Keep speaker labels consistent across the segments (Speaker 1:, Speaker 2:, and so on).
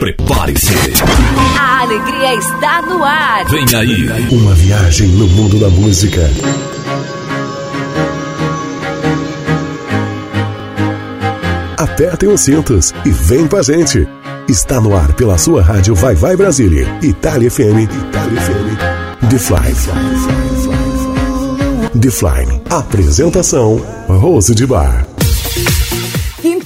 Speaker 1: Prepare-se.
Speaker 2: A alegria está no ar.
Speaker 1: Vem aí.
Speaker 3: Uma viagem no mundo da música. Apertem os cintos e vem com a gente. Está no ar pela sua rádio Vai Vai Brasília, Itália FM, Itália FM, The Fly. The Fly. Apresentação Rose de Bar.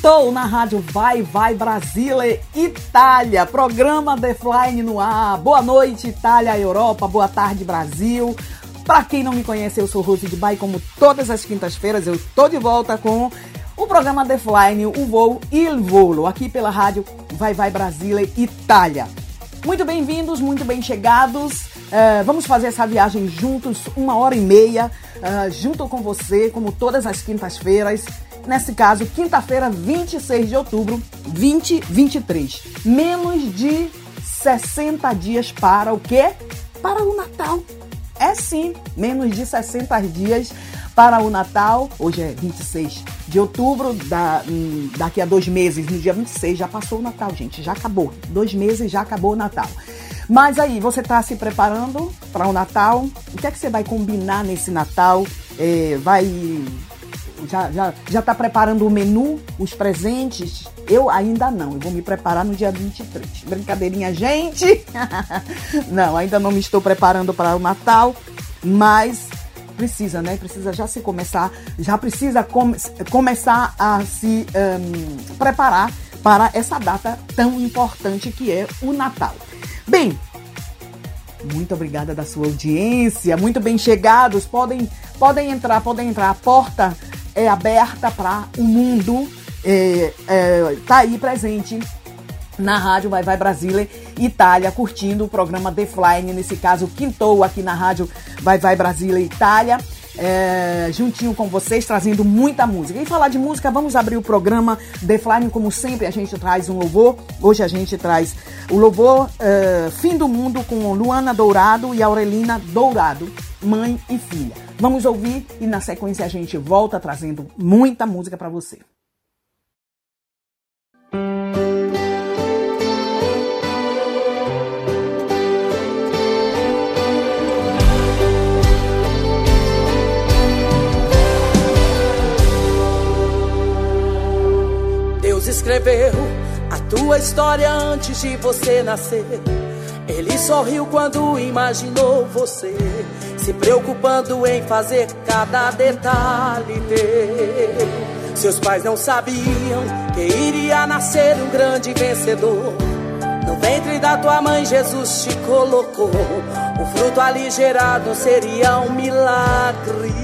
Speaker 4: Quintou na rádio Vai Vai Brasília, Itália. Programa The Fly no ar. Boa noite, Itália, Europa. Boa tarde, Brasil. Para quem não me conhece, eu sou Rose de Bar e como todas as quintas-feiras eu tô de volta com o programa The Fly, o voo Il Volo, aqui pela rádio Vai Vai Brasília, Itália. Muito bem-vindos, muito bem chegados. Uh, vamos fazer essa viagem juntos, uma hora e meia, uh, junto com você, como todas as quintas-feiras. Nesse caso, quinta-feira, 26 de outubro, 2023. Menos de 60 dias para o quê? Para o Natal. É sim, menos de 60 dias para o Natal. Hoje é 26 de outubro, da, hum, daqui a dois meses, no dia 26, já passou o Natal, gente, já acabou. Dois meses já acabou o Natal. Mas aí, você está se preparando para o Natal? O que é que você vai combinar nesse Natal? É, vai. Já, já, já tá preparando o menu, os presentes? Eu ainda não, eu vou me preparar no dia 23. Brincadeirinha, gente! não, ainda não me estou preparando para o Natal, mas precisa, né? Precisa já se começar, já precisa come, começar a se um, preparar para essa data tão importante que é o Natal. Bem, muito obrigada da sua audiência, muito bem chegados, podem, podem entrar, podem entrar, a porta é aberta para o mundo, é, é, tá aí presente na rádio Vai Vai Brasília, Itália, curtindo o programa The Flying, nesse caso Quintou aqui na rádio Vai Vai Brasília, Itália. É, juntinho com vocês, trazendo muita música. E falar de música, vamos abrir o programa The Flying, como sempre, a gente traz um louvor. Hoje a gente traz o louvor é, Fim do Mundo com Luana Dourado e Aurelina Dourado, mãe e filha. Vamos ouvir e na sequência a gente volta trazendo muita música para você.
Speaker 5: Deus escreveu a tua história antes de você nascer. Ele sorriu quando imaginou você, se preocupando em fazer cada detalhe teu. Seus pais não sabiam que iria nascer um grande vencedor. No ventre da tua mãe, Jesus te colocou. O fruto ali gerado seria um milagre.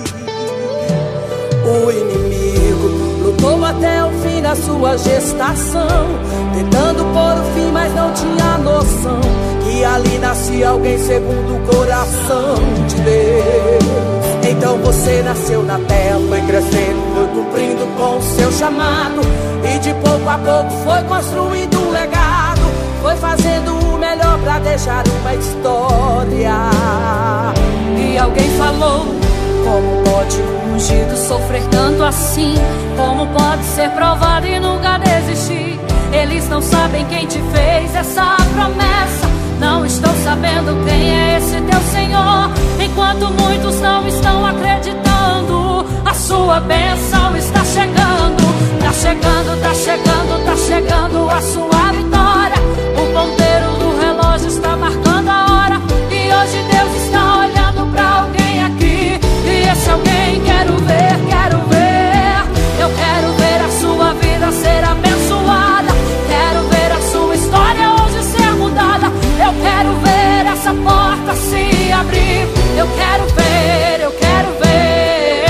Speaker 5: O inimigo lutou até o fim da sua gestação, tentando pôr o fim, mas não tinha noção que ali nascia alguém segundo o coração de Deus. Então você nasceu na terra, foi crescendo, foi cumprindo com o seu chamado, e de pouco a pouco foi construindo um legado, foi fazendo o melhor para deixar uma história.
Speaker 6: E alguém falou como pode um ungido sofrer tanto assim? Como pode ser provado e nunca desistir? Eles não sabem quem te fez essa promessa. Não estão sabendo quem é esse teu Senhor. Enquanto muitos não estão acreditando, a sua bênção está chegando. Tá chegando, tá chegando, tá chegando a sua vitória. O ponteiro do relógio está marcando a hora. E hoje Deus está olhando para alguém aqui. E esse alguém quero ver, quero ver. Eu quero ver a sua vida ser abençoada. Essa porta se abrir. Eu quero ver, eu quero ver.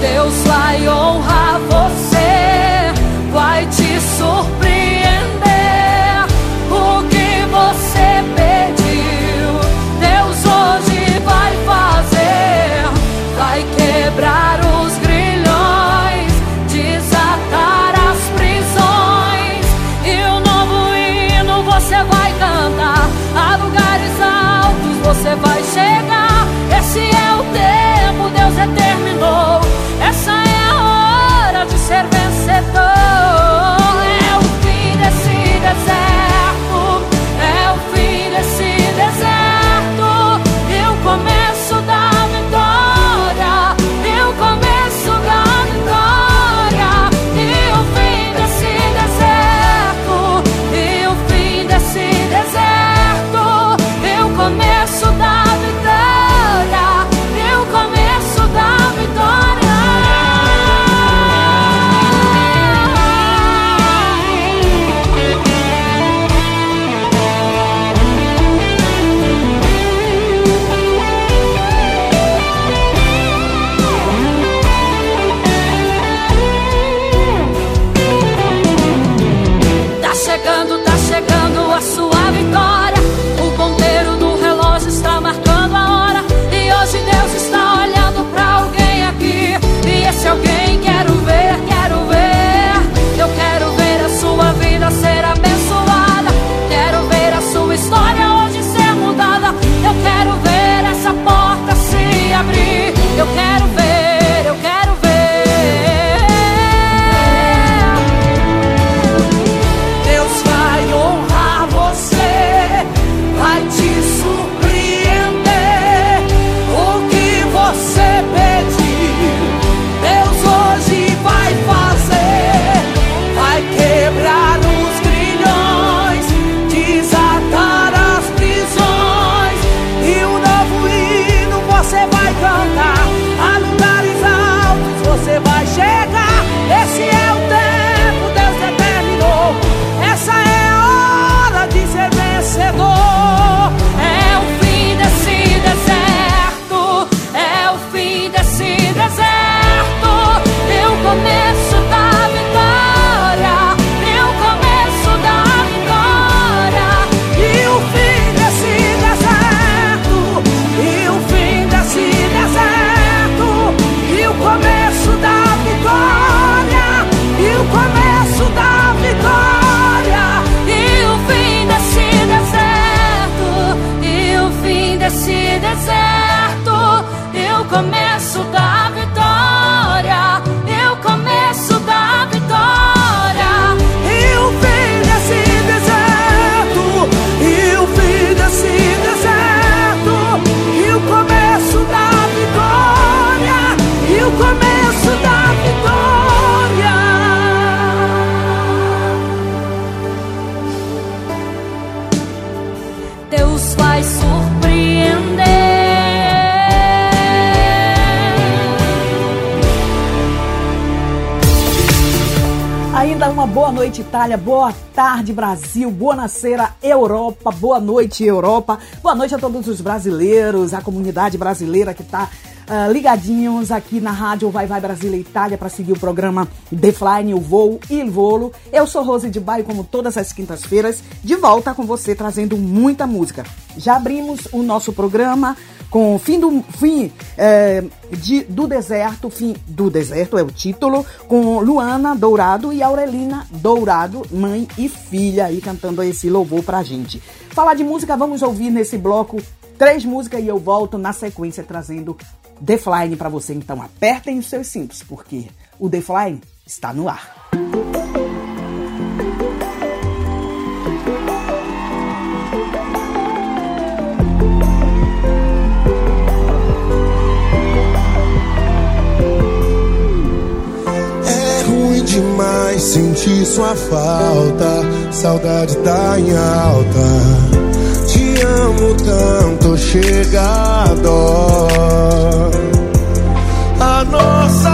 Speaker 6: Deus vai
Speaker 4: noite, Itália. Boa tarde, Brasil. Boa nascera, Europa. Boa noite, Europa. Boa noite a todos os brasileiros, a comunidade brasileira que está uh, ligadinhos aqui na rádio Vai Vai Brasília Itália para seguir o programa The Flying, o voo e o volo. Eu sou Rose de Baio, como todas as quintas-feiras, de volta com você trazendo muita música. Já abrimos o nosso programa com o fim do fim é, de, do deserto, fim do deserto é o título, com Luana Dourado e Aurelina Dourado, mãe e filha aí cantando esse louvor pra gente. Falar de música, vamos ouvir nesse bloco três músicas e eu volto na sequência trazendo The Flying para você. Então apertem os seus cintos, porque o The Flying está no ar.
Speaker 7: Demais sentir sua falta, saudade tá em alta amo tanto, chega a dó. A nossa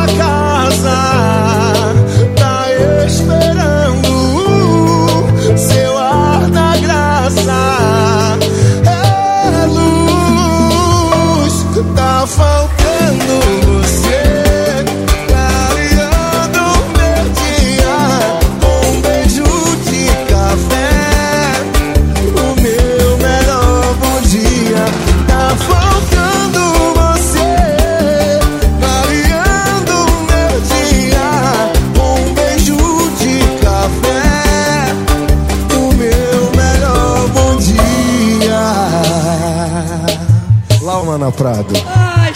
Speaker 7: Prado.
Speaker 8: Ai,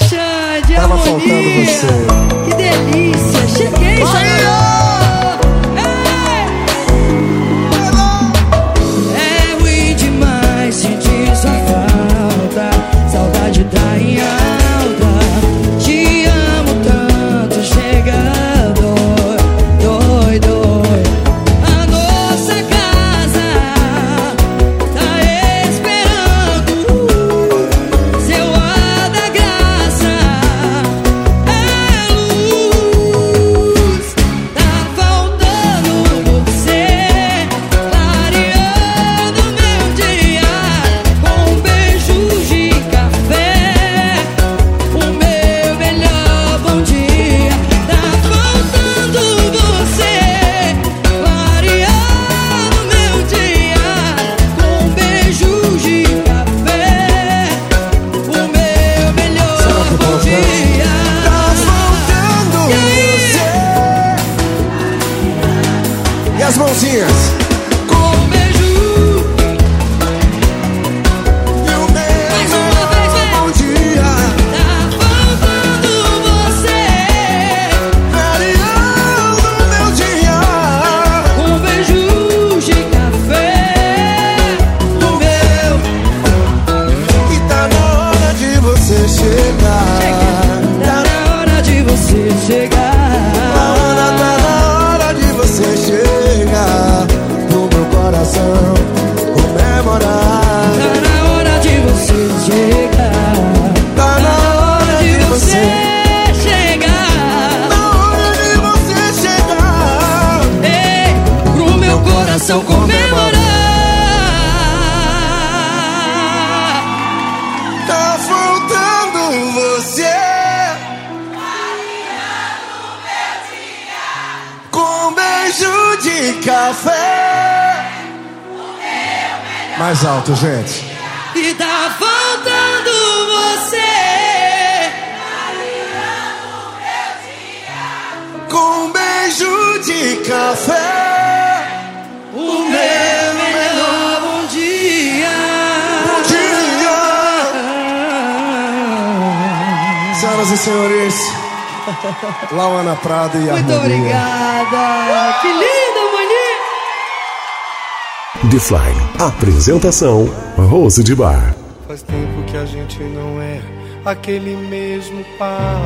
Speaker 2: Apresentação Rose de Bar.
Speaker 7: Faz tempo que a gente não é aquele mesmo par.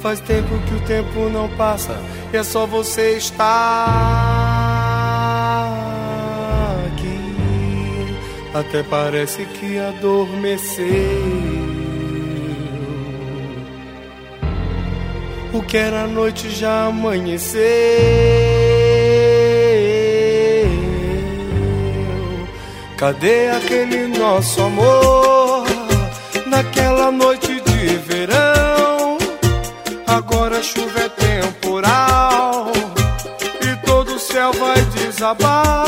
Speaker 7: Faz tempo que o tempo não passa e é só você estar aqui. Até parece que adormeceu.
Speaker 1: O que era noite já amanheceu. Cadê aquele nosso amor? Naquela noite de verão, agora a chuva é temporal e todo o céu vai desabar.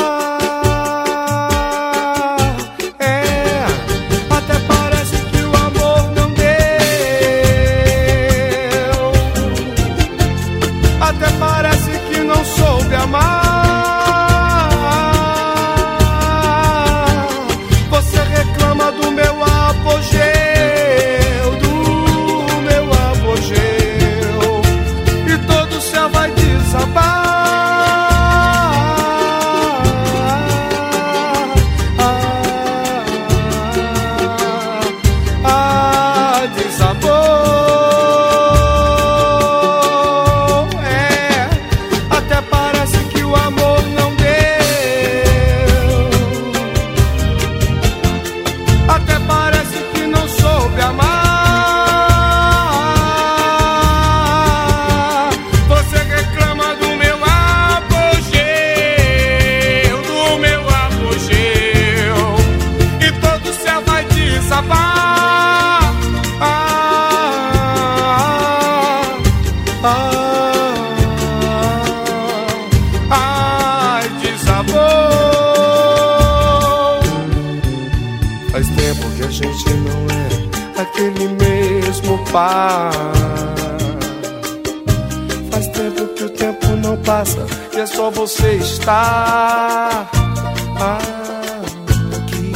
Speaker 1: Você está aqui.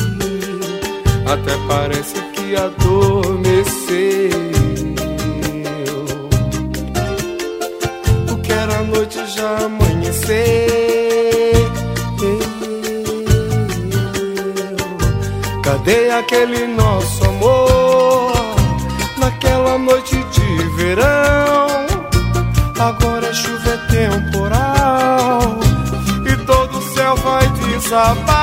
Speaker 1: Até parece que adormeceu. O que era noite já amanheceu. Cadê aquele nosso vai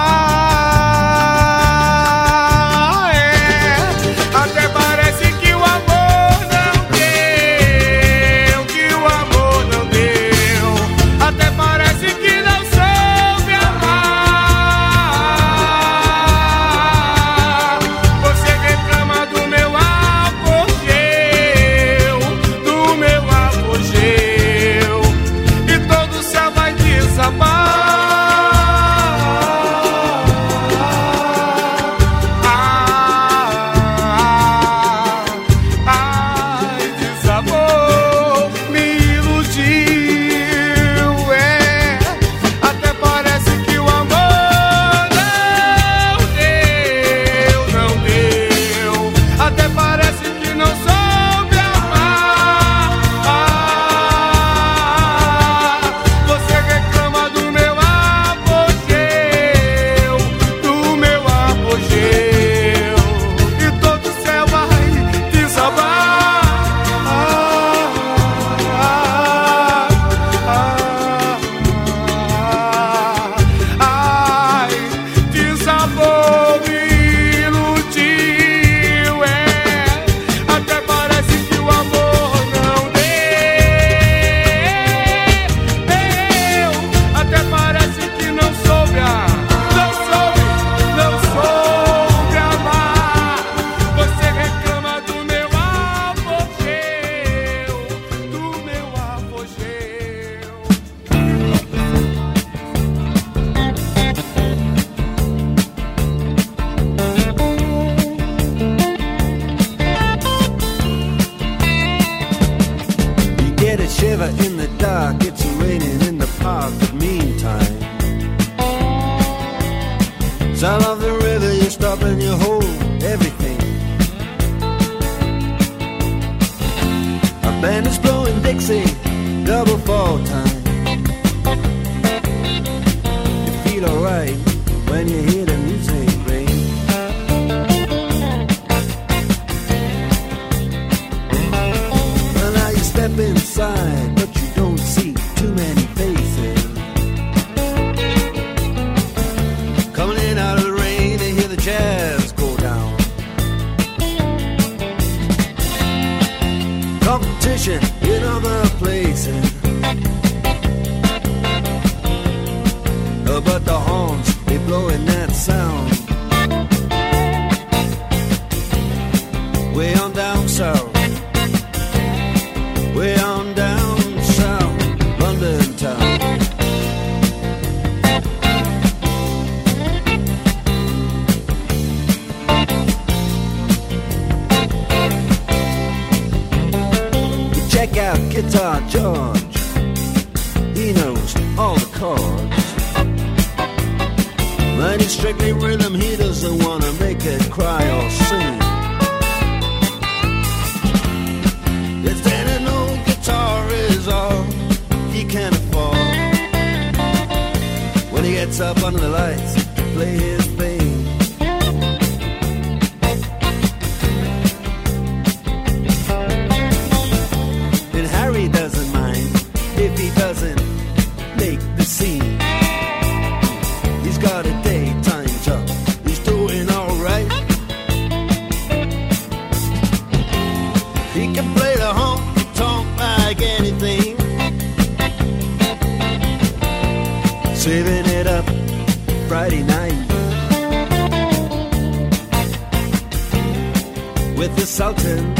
Speaker 4: insulting.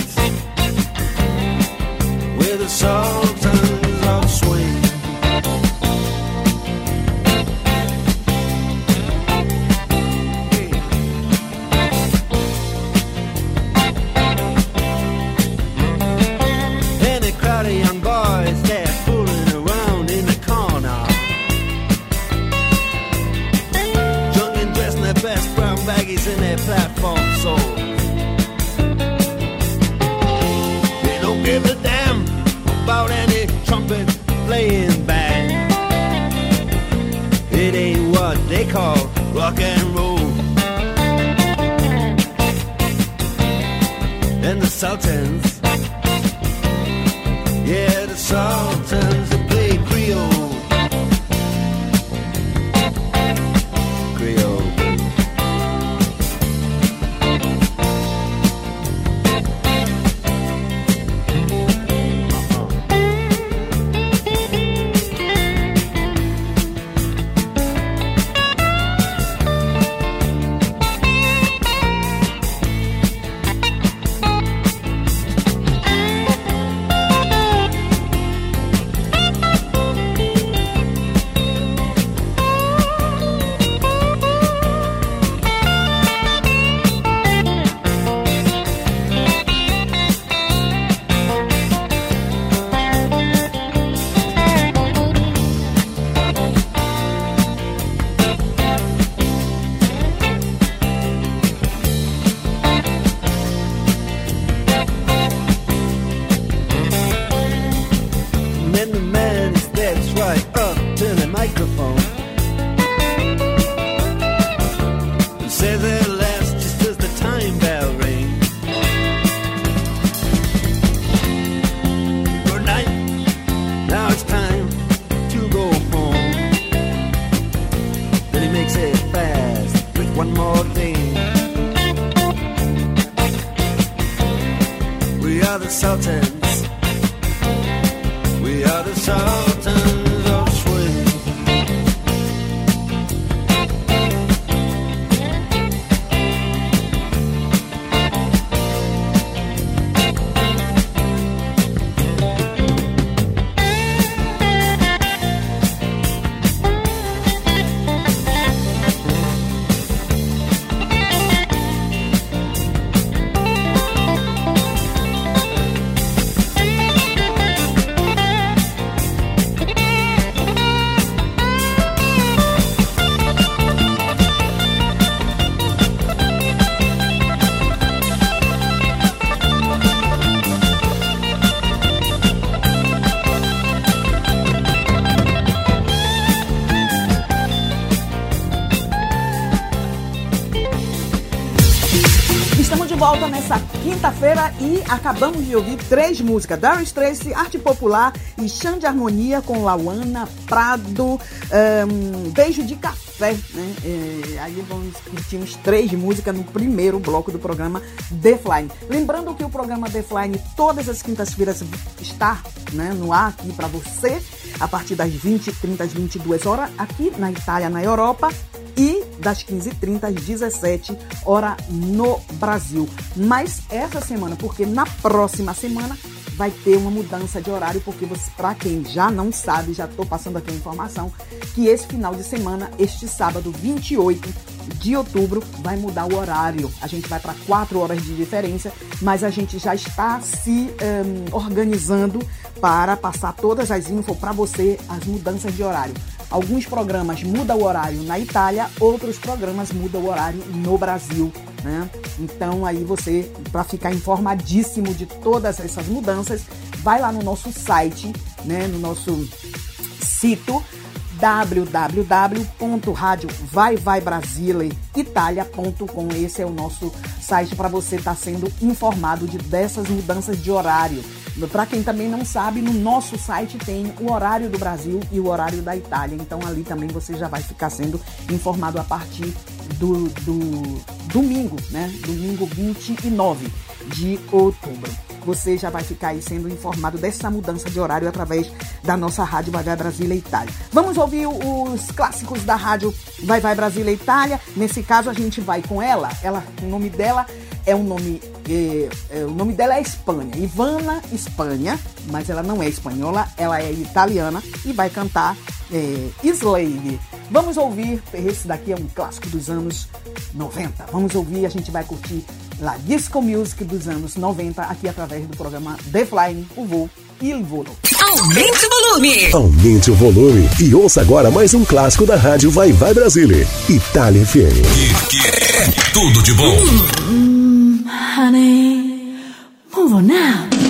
Speaker 4: consultant. Volta nessa quinta-feira e acabamos de ouvir três músicas: Darius Tracy, Arte Popular e Chão de Harmonia com Lauana Prado, ahn, Beijo de Café. Né? É, aí vamos curtimos três músicas no primeiro bloco do programa The Flying. Lembrando que o programa The Flying todas as quintas-feiras está né, no ar aqui para você, a partir das 20, 30, 22 horas, aqui na Itália, na Europa e das 15h30 às 17 hora no Brasil. Mas essa semana, porque na próxima semana vai ter uma mudança de horário, porque para quem já não sabe, já estou passando aqui a informação, que esse final de semana, este sábado 28 de outubro, vai mudar o horário. A gente vai para 4 horas de diferença, mas a gente já está se um, organizando para passar todas as infos para você, as mudanças de horário. Alguns programas mudam o horário na Itália, outros programas mudam o horário no Brasil. Né? Então aí você, para ficar informadíssimo de todas essas mudanças, vai lá no nosso site, né? no nosso sítio www.radiovaivaibrasileitalia.com. Esse é o nosso site para você estar tá sendo informado de dessas mudanças de horário. Para quem também não sabe, no nosso site tem o horário do Brasil e o horário da Itália. Então ali também você já vai ficar sendo informado a partir do, do domingo, né? Domingo 29 de outubro. Você já vai ficar aí sendo informado dessa mudança de horário através da nossa Rádio Vai Vai Brasília Itália. Vamos ouvir os clássicos da Rádio Vai Vai Brasília Itália. Nesse caso a gente vai com ela. Ela, o nome dela é um nome, é, é, o nome dela é Espanha, Ivana Espanha, mas ela não é espanhola, ela é italiana e vai cantar é, Slave. Vamos ouvir, esse daqui é um clássico dos anos 90. Vamos ouvir, a gente vai curtir lá Disco Music dos anos 90 aqui através do programa The Flying, o voo e o volo.
Speaker 2: Aumente o volume!
Speaker 3: Aumente o volume e ouça agora mais um clássico da rádio Vai Vai Brasília, Itália FM.
Speaker 9: Que, que é tudo de bom.
Speaker 8: Mm, honey, move on now.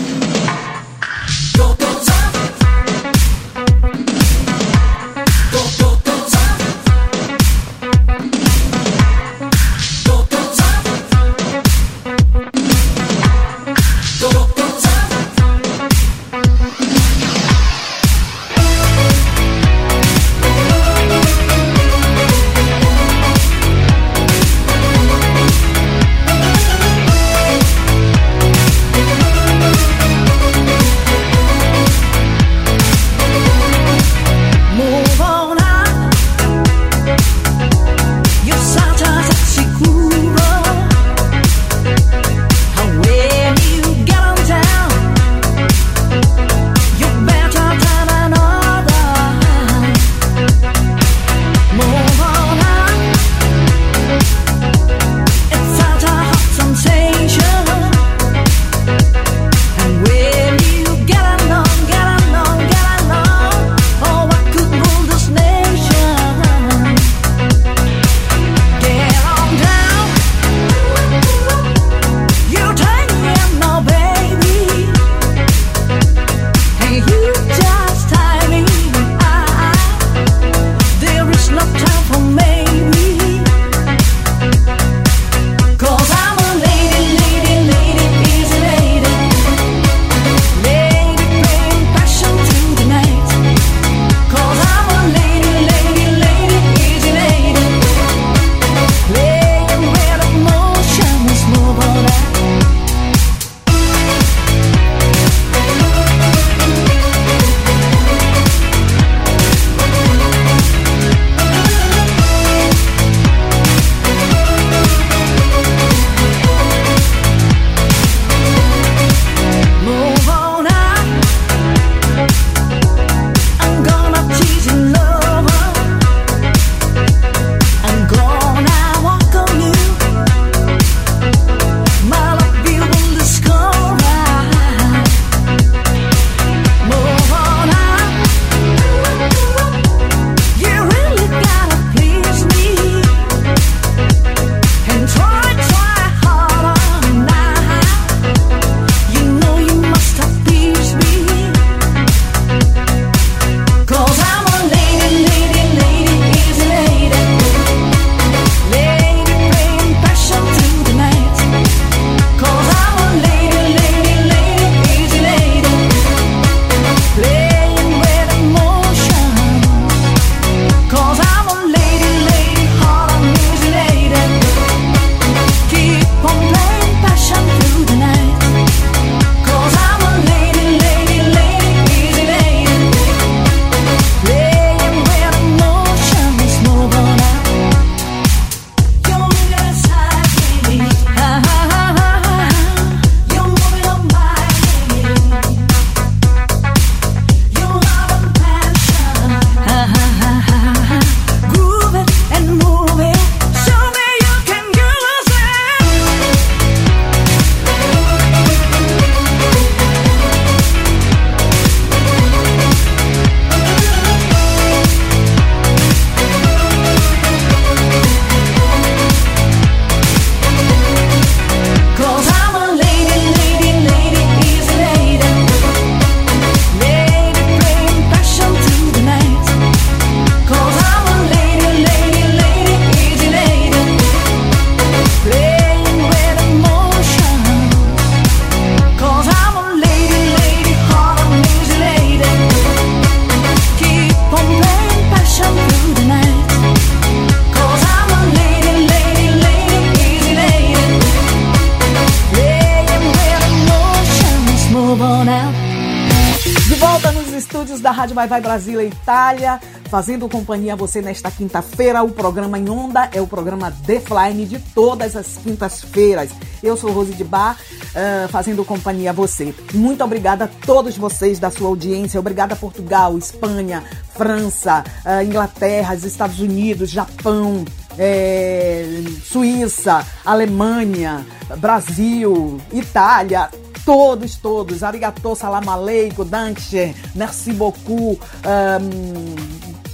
Speaker 4: Vai Vai Brasília Itália, fazendo companhia a você nesta quinta-feira. O programa em onda é o programa The Flying de todas as quintas-feiras. Eu sou Rose de Bar, uh, fazendo companhia a você. Muito obrigada a todos vocês da sua audiência. Obrigada Portugal, Espanha, França, uh, Inglaterra, Estados Unidos, Japão, é, Suíça, Alemanha, Brasil, Itália, todos, todos. Arigato, salam aleikum, danke, merci beaucoup. Um,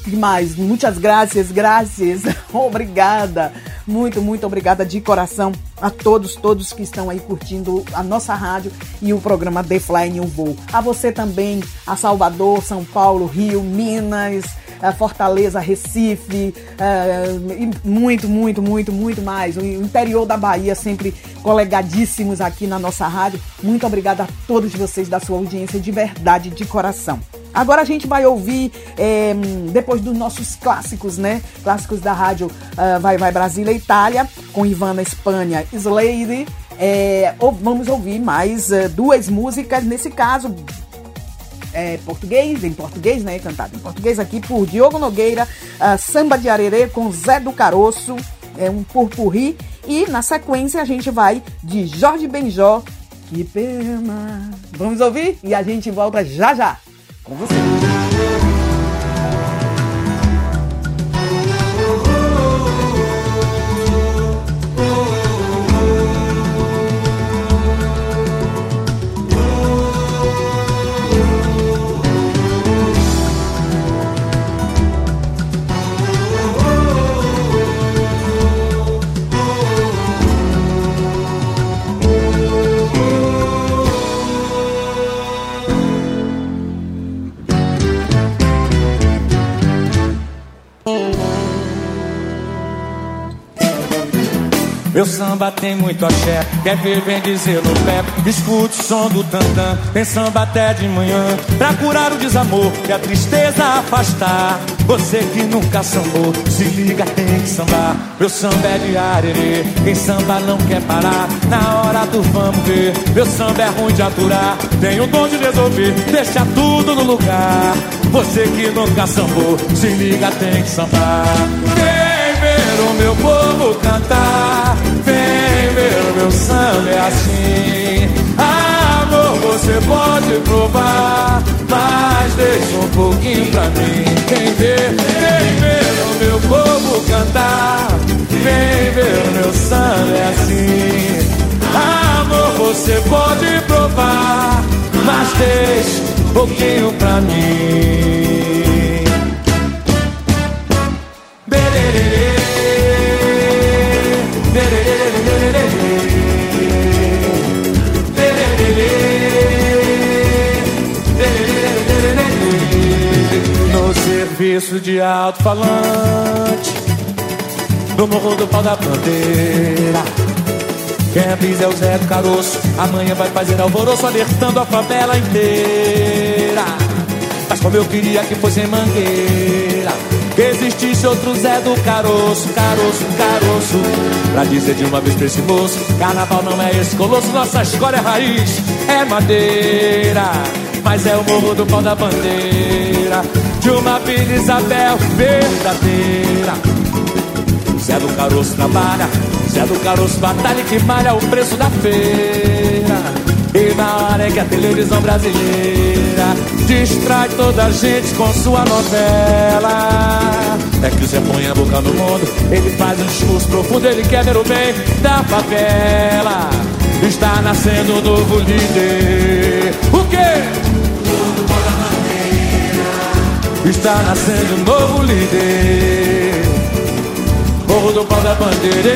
Speaker 4: que mais? Muitas graças, graças. Obrigada. Muito, muito obrigada de coração a todos, todos que estão aí curtindo a nossa rádio e o programa The Fly o Voo. A você também, a Salvador, São Paulo, Rio, Minas, Fortaleza, Recife, e muito, muito, muito, muito mais. O interior da Bahia sempre colegadíssimos aqui na nossa rádio. Muito obrigada a todos vocês da sua audiência de verdade, de coração. Agora a gente vai ouvir, é, depois dos nossos clássicos, né? Clássicos da rádio uh, Vai Vai Brasília Itália, com Ivana Espanha, Slade. É, vamos ouvir mais uh, duas músicas, nesse caso, é, português, em português, né? Cantado em português aqui por Diogo Nogueira, uh, Samba de Arerê com Zé do Caroço, é um purpurri. E na sequência a gente vai de Jorge Benjó, que pena. Vamos ouvir? E a gente volta já já com você.
Speaker 10: Meu samba tem muito axé, quer ver, vem dizer no pé. Escute o som do tantã, tem samba até de manhã. Pra curar o desamor e a tristeza afastar. Você que nunca sambou, se liga, tem que sambar. Meu samba é de arerê, quem samba não quer parar. Na hora do vamos ver, meu samba é ruim de aturar. Tem o dom de resolver, deixa tudo no lugar. Você que nunca sambou, se liga, tem que sambar. Vem ver o meu povo cantar. Você pode provar, mas deixa um pouquinho pra mim. No serviço de alto-falante No morro do pau da bandeira Quem é o Zé do Caroço. Amanhã vai fazer alvoroço Alertando a favela inteira. Mas como eu queria que fosse em Mangueira Que existisse outro Zé do Caroço Caroço, caroço. Pra dizer de uma vez pra esse moço Carnaval não é esse colosso Nossa escola é raiz, é madeira. Mas é o morro do pau da bandeira De uma Vila Isabel verdadeira. Zé do Caroço trabalha Zé do Caroço batalha que malha o preço da feira. E na hora é que a televisão brasileira Distrai toda a gente com sua novela. É que o Zé põe a boca no mundo Ele faz um discurso profundo Ele quer ver o bem da favela. Está nascendo um novo líder. O quê? Está nascendo um novo líder Morro do pau da bandeira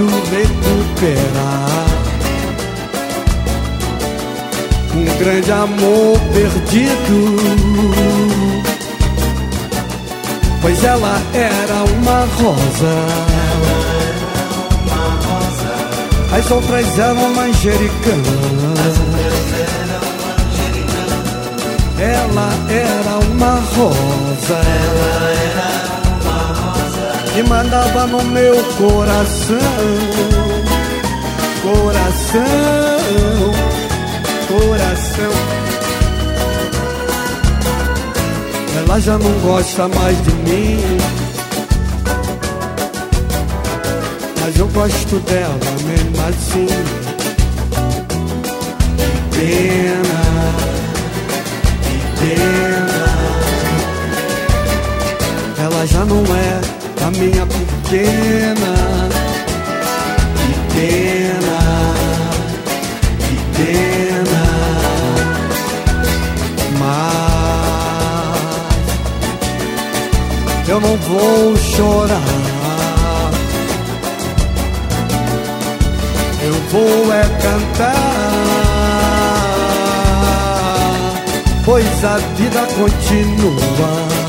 Speaker 11: fácil recuperar um grande amor perdido. Pois ela era uma rosa. As outras eram manjericanas. Ela era uma rosa. E mandava no meu coração. Coração. Coração. Ela já não gosta mais de mim. Mas eu gosto dela mesmo assim. Que pena, que pena. Ela já não é a minha pequena. Que pena. Mas eu não vou chorar. eu vou é cantar, pois a vida continua.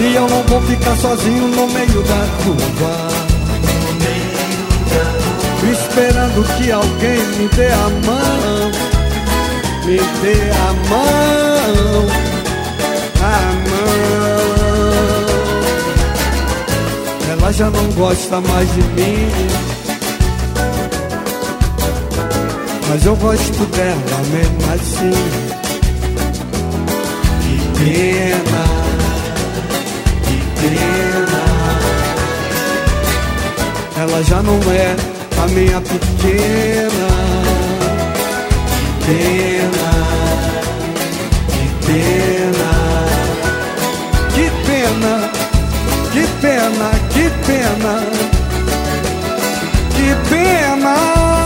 Speaker 11: E eu não vou ficar sozinho no meio da rua, esperando que alguém me dê a mão, me dê a mão, a mão. Ela já não gosta mais de mim. Mas eu gosto dela mesmo assim. Que pena, que pena. Ela já não é a minha pequena. Que pena, que pena, que pena, que pena, que pena, que pena.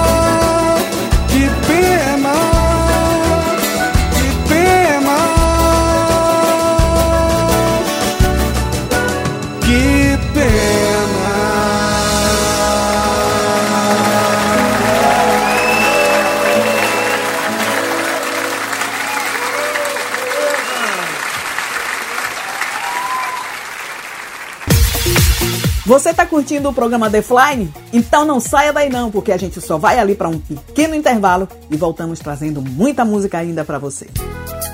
Speaker 4: Você tá curtindo o programa The Flying? Então não saia daí não, porque a gente só vai ali para um pequeno intervalo e voltamos trazendo muita música ainda para você.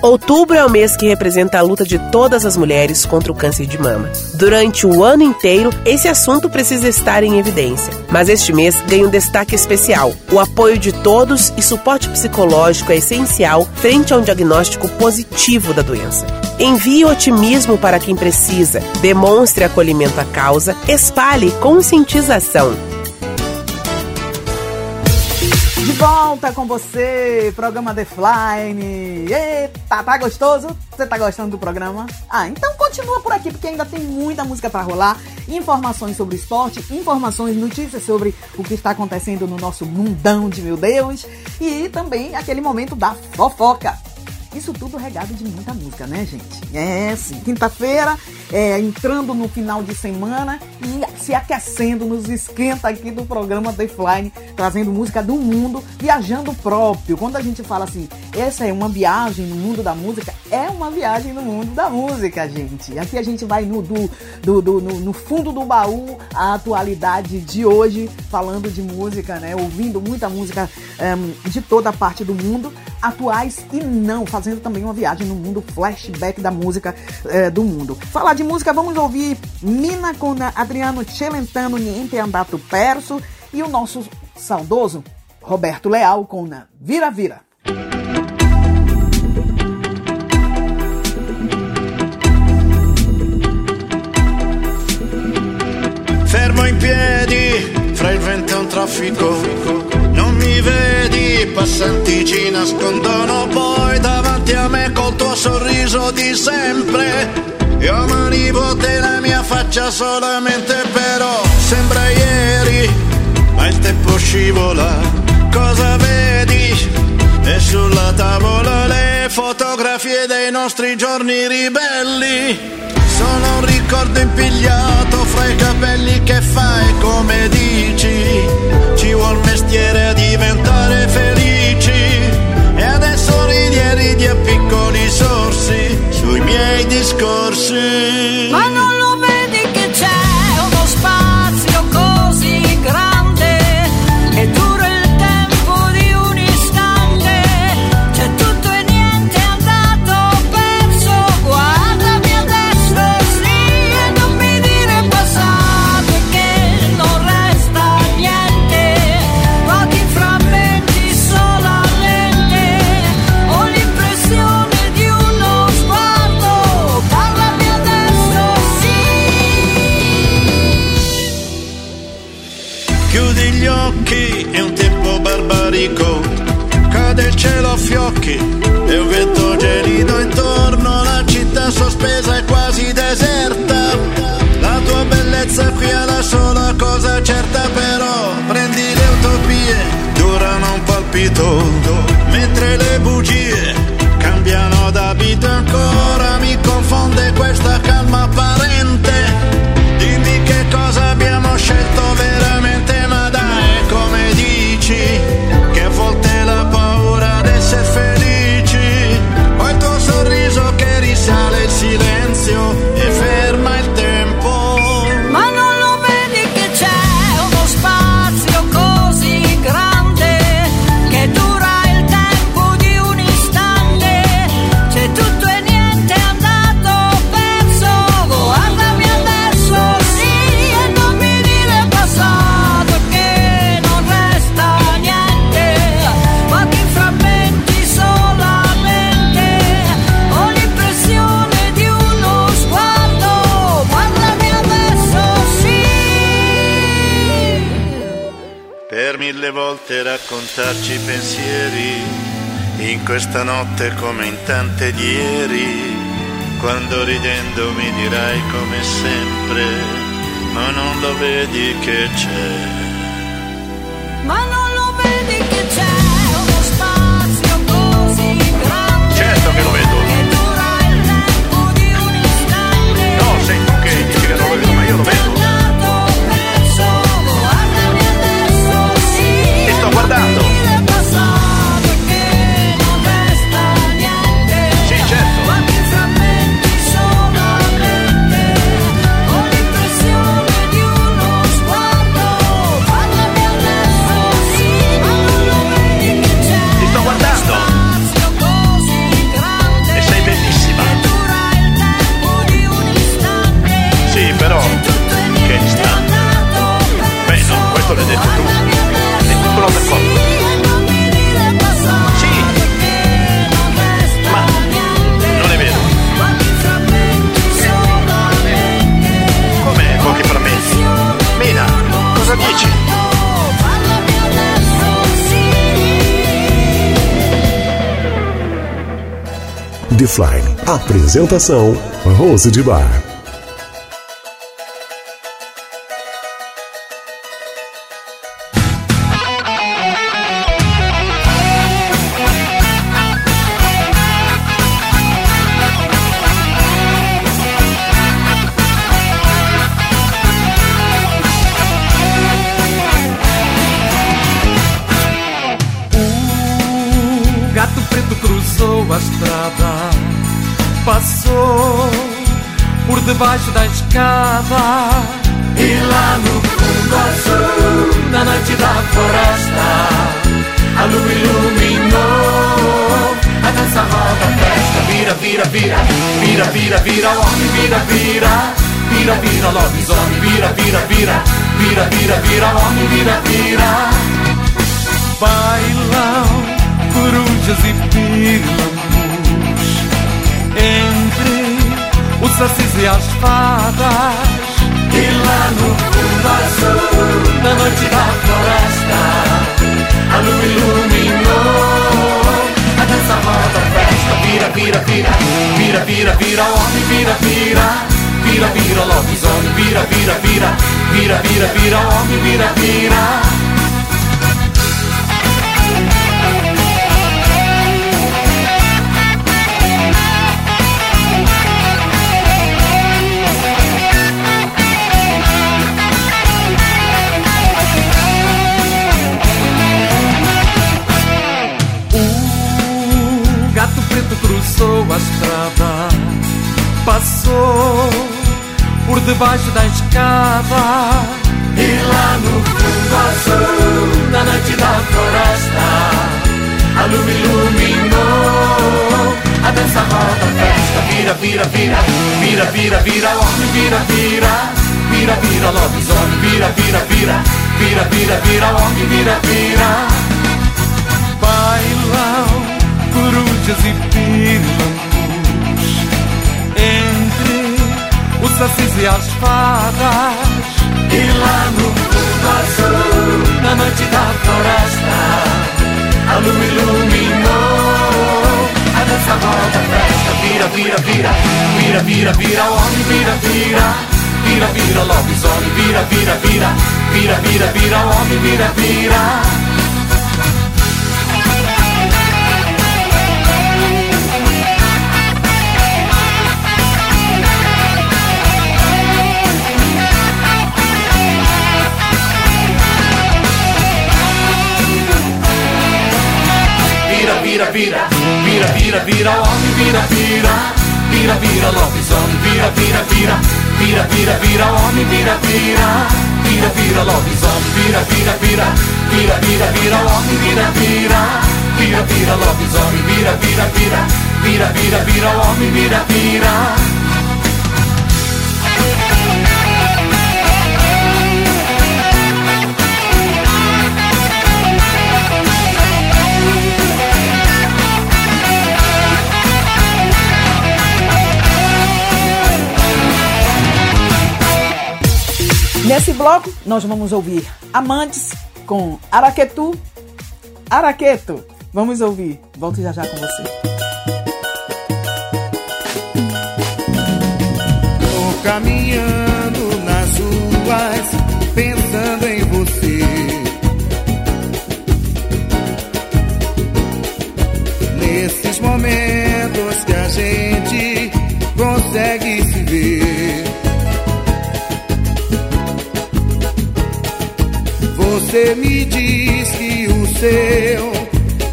Speaker 12: Outubro é o mês que representa a luta de todas as mulheres contra o câncer de mama. Durante o ano inteiro, esse assunto precisa estar em evidência. Mas este mês ganha um destaque especial. O apoio de todos e suporte psicológico é essencial frente a um diagnóstico positivo da doença. Envie otimismo para quem precisa, demonstre acolhimento à causa, espalhe conscientização.
Speaker 4: De volta com você, programa The Flying. Eita, tá gostoso? Você tá gostando do programa? Ah, então continua por aqui porque ainda tem muita música para rolar, informações sobre esporte, informações, notícias sobre o que está acontecendo no nosso mundão de meu Deus e também aquele momento da fofoca. Isso tudo regado de muita música, né, gente? É, sim. Quinta-feira, é, entrando no final de semana e se aquecendo nos esquenta aqui do programa The Flying, trazendo música do mundo, viajando próprio. Quando a gente fala assim, essa é uma viagem no mundo da música, é uma viagem no mundo da música, gente. Aqui a gente vai no, do, do, do no, no fundo do baú, a atualidade de hoje, falando de música, né? Ouvindo muita música um, de toda parte do mundo, atuais e não, fazendo também uma viagem no mundo flashback da música eh, do mundo. Falar de música, vamos ouvir Mina com Adriano Celentano, Niente Andato Perso e o nosso saudoso Roberto Leal com Vira Vira.
Speaker 6: Fermo in piedi fra il vento e un traffico, non mi vedo i passanti ci nascondono poi davanti a me col tuo sorriso di sempre. Io manipote la mia faccia solamente però sembra ieri, ma il tempo scivola. Cosa vedi? E sulla tavola le fotografie dei nostri giorni ribelli. Sono un ricordo impigliato fra i capelli che fai come dici. Ci vuol mestiere a diventare felici. E adesso ridi e ridi a piccoli sorsi sui miei discorsi.
Speaker 13: È
Speaker 6: la sola cosa certa, però prendi le utopie, durano un palpito. Mentre le bugie cambiano d'abito ancora, mi confonde questa calma raccontarci pensieri, in questa notte come in tante di ieri, quando ridendo mi dirai come sempre, ma non lo vedi che c'è.
Speaker 13: Ma non lo vedi che c'è uno spazio così grande?
Speaker 6: Certo che lo vedo.
Speaker 2: Defline. Apresentação: Rose de Bar.
Speaker 14: Escada. E lá no fundo azul, na noite da floresta, a lua iluminou a dança roda a festa. Vira, vira, vira, vira, vira, vira, homem, vira, vira. Vira, vira, lobisomem, vira, vira, vira, vira, vira, vira, homem, vira, vira. Bailam corujas e pílamos Entre os sacis e as fadas e lá no fundo azul, na noite da floresta, a lua iluminou. A dança volta, a festa, vira, vira, vira, vira, vira, vira, homem, vira, vira. Vira, vira, lobisomem, vira, vira, vira, vira, vira, vira, homem, vira, vira.
Speaker 10: vira, vira, vira, vira, vira, vira, vira estrada, passou por debaixo da escada.
Speaker 14: E lá no fundo azul, na noite da floresta, a lua iluminou a dança roda festa. Vira, vira, vira, vira, vira, vira, homem, vira, vira. Vira, vira, lobisomem, vira, vira, vira, vira, vira, vira, homem, vira, vira.
Speaker 10: Bailão corujas e os sacis e as fadas.
Speaker 14: E lá no fundo azul, na noite da floresta A lua iluminou. A dança roda festa Vira, vira, vira, vira, vira, vira, homem, vira, vira. Vira, vira, lobisomem, vira, vira, vira Vira, vira, vira, homem, vira, vira vira, vira, vira, vira, vira, homem, vira, vira, vira, vira, lobisomem, vira, vira, vira, vira, vira, vira, homem, vira, vira, vira, vira, lobisomem, vira, vira, vira, vira, vira, vira, homem, vira, vira, vira, vira, lobisomem, vira, vira, vira, vira, vira, vira, homem, vira, vira.
Speaker 4: Nesse bloco, nós vamos ouvir Amantes com Araquetu. Araqueto. Vamos ouvir. Volto já já com você.
Speaker 15: Tô caminhando Você me diz que o seu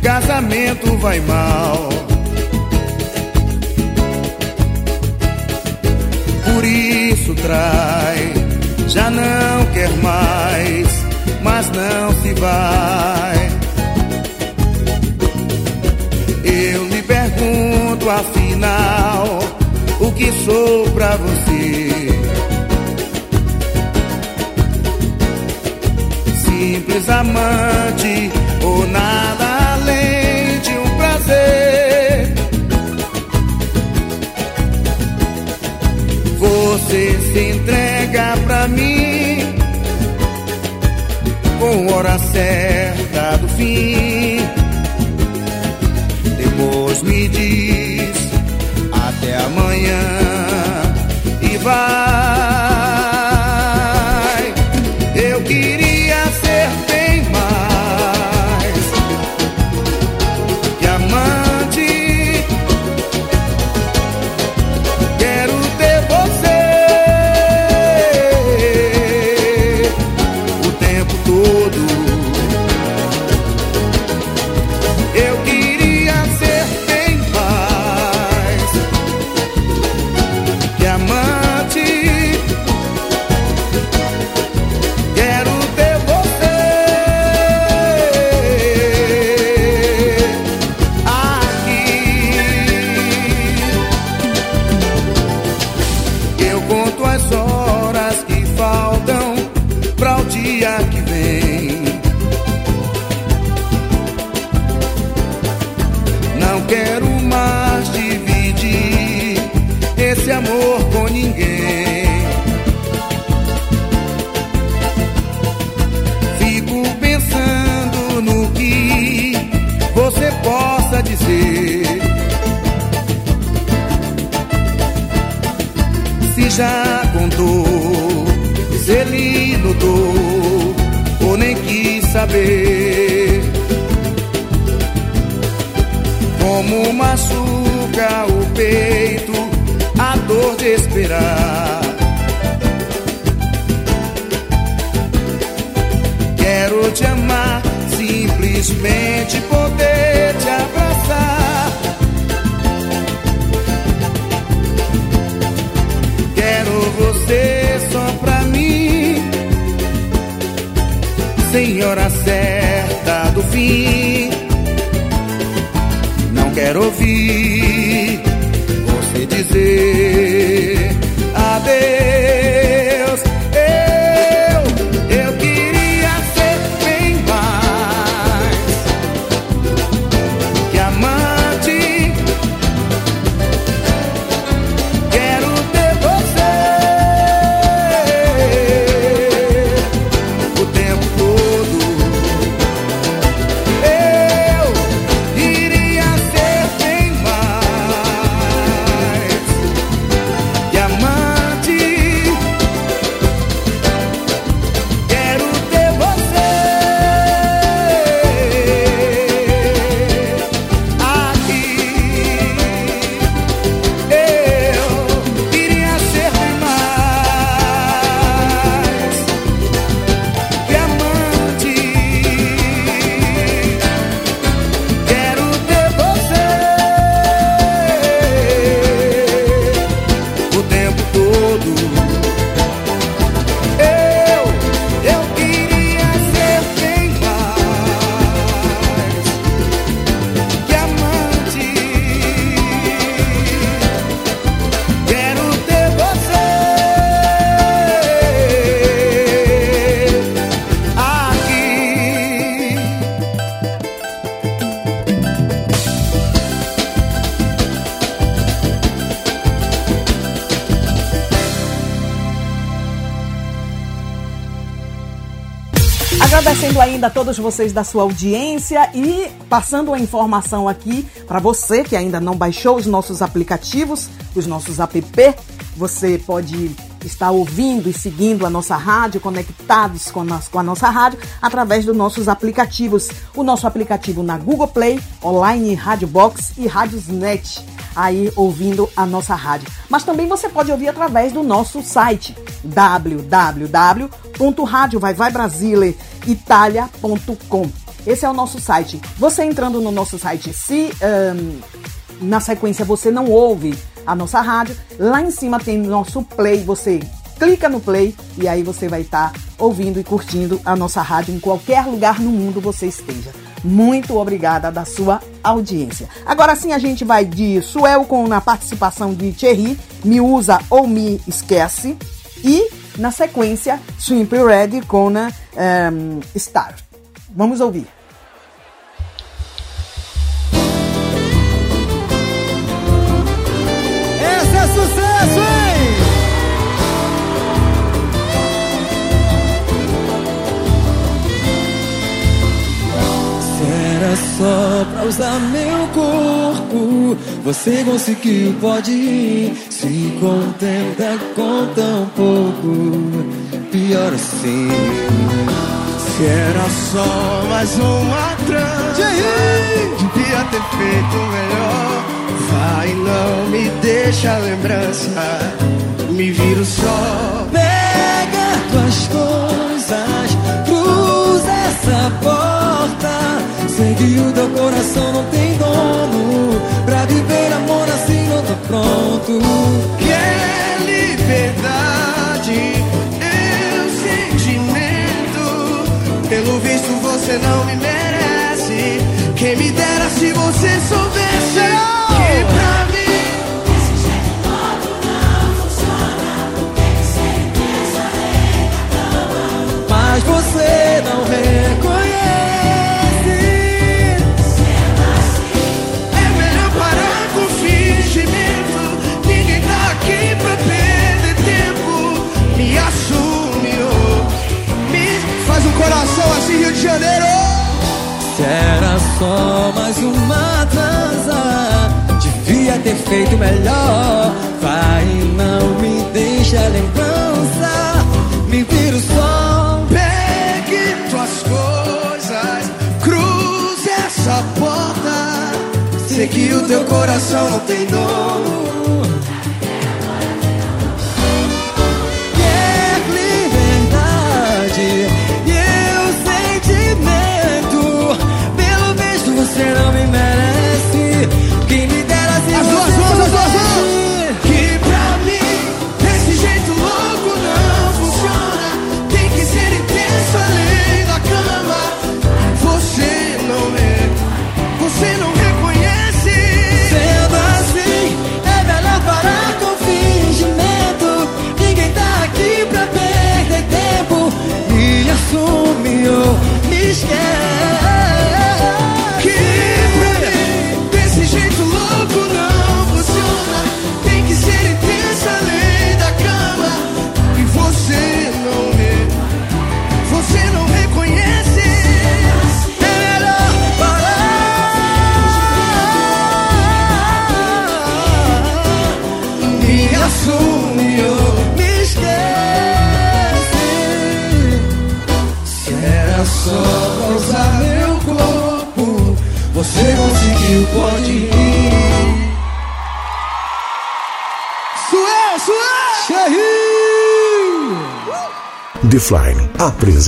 Speaker 15: casamento vai mal. Por isso trai, já não quer mais, mas não se vai. Eu lhe pergunto afinal, o que sou pra você? Amante ou nada além de um prazer. Você se entrega pra mim com hora certa do fim. Depois me diz até amanhã e vai. Peito a dor de esperar. Quero te amar, simplesmente poder te abraçar. Quero você só pra mim, senhora certa do fim. Não quero ouvir dizer adeus.
Speaker 4: Agradecendo ainda a todos vocês da sua audiência e passando a informação aqui para você que ainda não baixou os nossos aplicativos, os nossos app, você pode estar ouvindo e seguindo a nossa rádio, conectados com a, com a nossa rádio através dos nossos aplicativos. O nosso aplicativo na Google Play, Online Rádio Box e Rádiosnet aí ouvindo a nossa rádio. Mas também você pode ouvir através do nosso site www.radiovaivaibrasileitalia.com. Esse é o nosso site. Você entrando no nosso site, se ahn, na sequência você não ouve a nossa rádio, lá em cima tem nosso play, você clica no play e aí você vai estar ouvindo e curtindo a nossa rádio em qualquer lugar no mundo você esteja. Muito obrigada da sua audiência. Agora sim a gente vai de Suel com a participação de Thierry, Me Usa ou Me Esquece. E na sequência, Swimp Ready com um, Star. Vamos ouvir.
Speaker 16: Esse é sucesso,
Speaker 17: Era só pra usar meu corpo, você conseguiu, pode ir. Se contenta com tão pouco, pior assim.
Speaker 15: Se era só mais uma trança, devia ter feito melhor. Vai, não me deixa a lembrança, me viro só.
Speaker 17: Pega tuas coisas, cruza essa porta. Sei que o teu coração não tem dono. Pra viver amor assim não tô pronto.
Speaker 15: Quer liberdade, eu sentimento. Pelo visto você não me merece. Quem me dera se você soubesse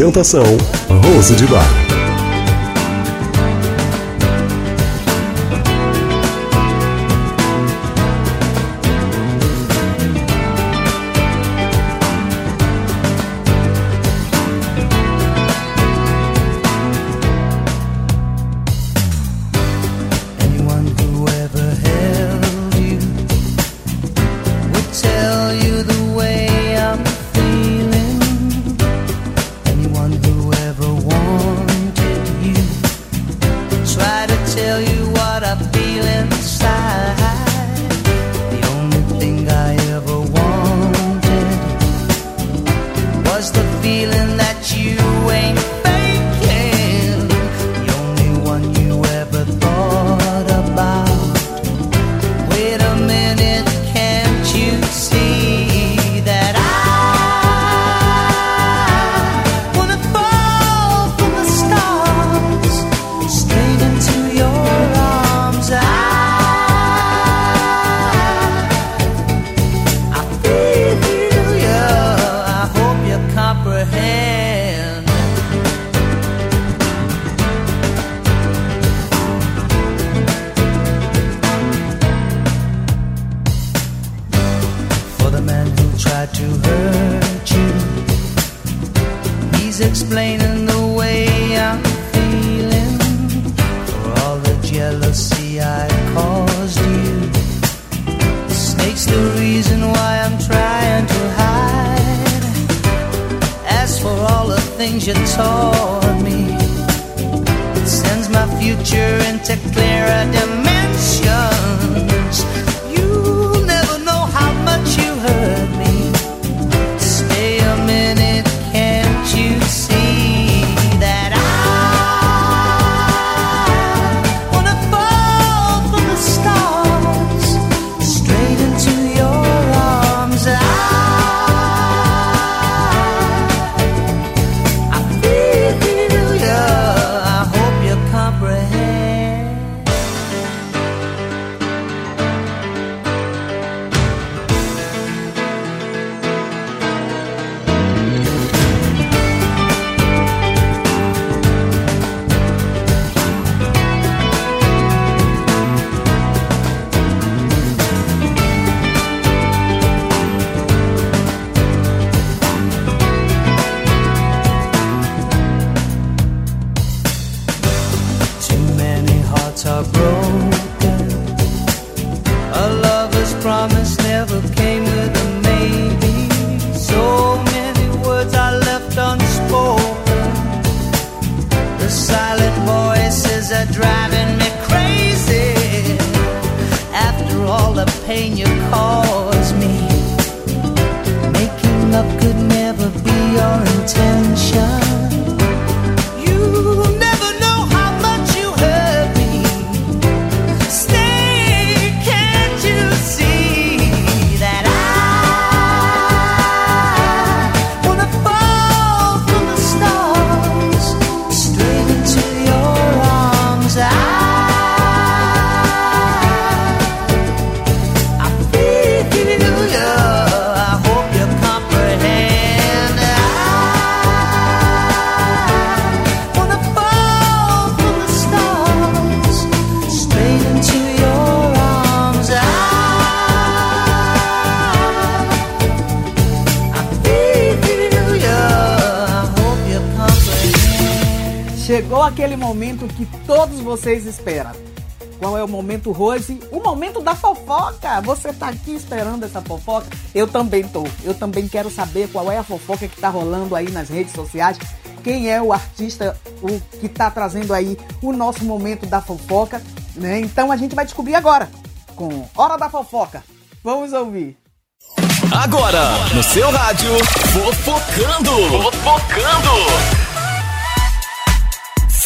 Speaker 3: Apresentação: Rose de Bar.
Speaker 4: Vocês esperam. Qual é o momento, Rose? O momento da fofoca. Você tá aqui esperando essa fofoca? Eu também tô. Eu também quero saber qual é a fofoca que tá rolando aí nas redes sociais. Quem é o artista o que tá trazendo aí o nosso momento da fofoca, né? Então a gente vai descobrir agora com Hora da Fofoca. Vamos ouvir.
Speaker 18: Agora, no seu rádio, Fofocando. Fofocando.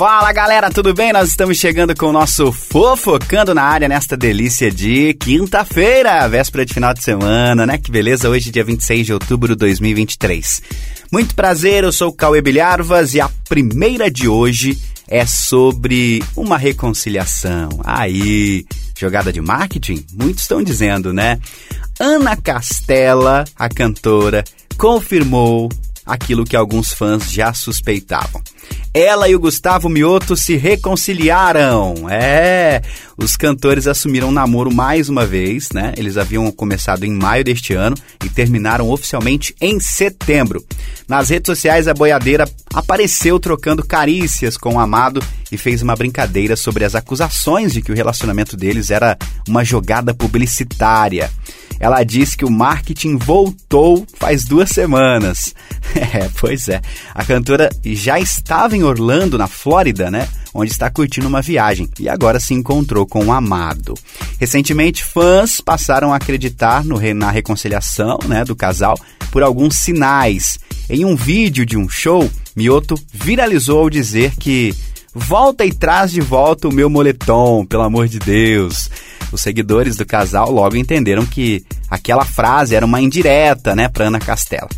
Speaker 19: Fala galera, tudo bem? Nós estamos chegando com o nosso Fofocando na área nesta delícia de quinta-feira, véspera de final de semana, né? Que beleza, hoje dia 26 de outubro de 2023. Muito prazer, eu sou o Cauê Bilharvas e a primeira de hoje é sobre uma reconciliação. Aí, jogada de marketing? Muitos estão dizendo, né? Ana Castela, a cantora, confirmou aquilo que alguns fãs já suspeitavam. Ela e o Gustavo Mioto se reconciliaram. É, os cantores assumiram um namoro mais uma vez, né? Eles haviam começado em maio deste ano e terminaram oficialmente em setembro. Nas redes sociais, a boiadeira apareceu trocando carícias com o amado e fez uma brincadeira sobre as acusações de que o relacionamento deles era uma jogada publicitária. Ela disse que o marketing voltou faz duas semanas. É, pois é. A cantora já estava em Orlando, na Flórida, né? Onde está curtindo uma viagem e agora se encontrou com o amado. Recentemente, fãs passaram a acreditar no, na reconciliação né, do casal por alguns sinais. Em um vídeo de um show, Mioto viralizou ao dizer que volta e traz de volta o meu moletom, pelo amor de Deus. Os seguidores do casal logo entenderam que aquela frase era uma indireta, né, para Ana Castela.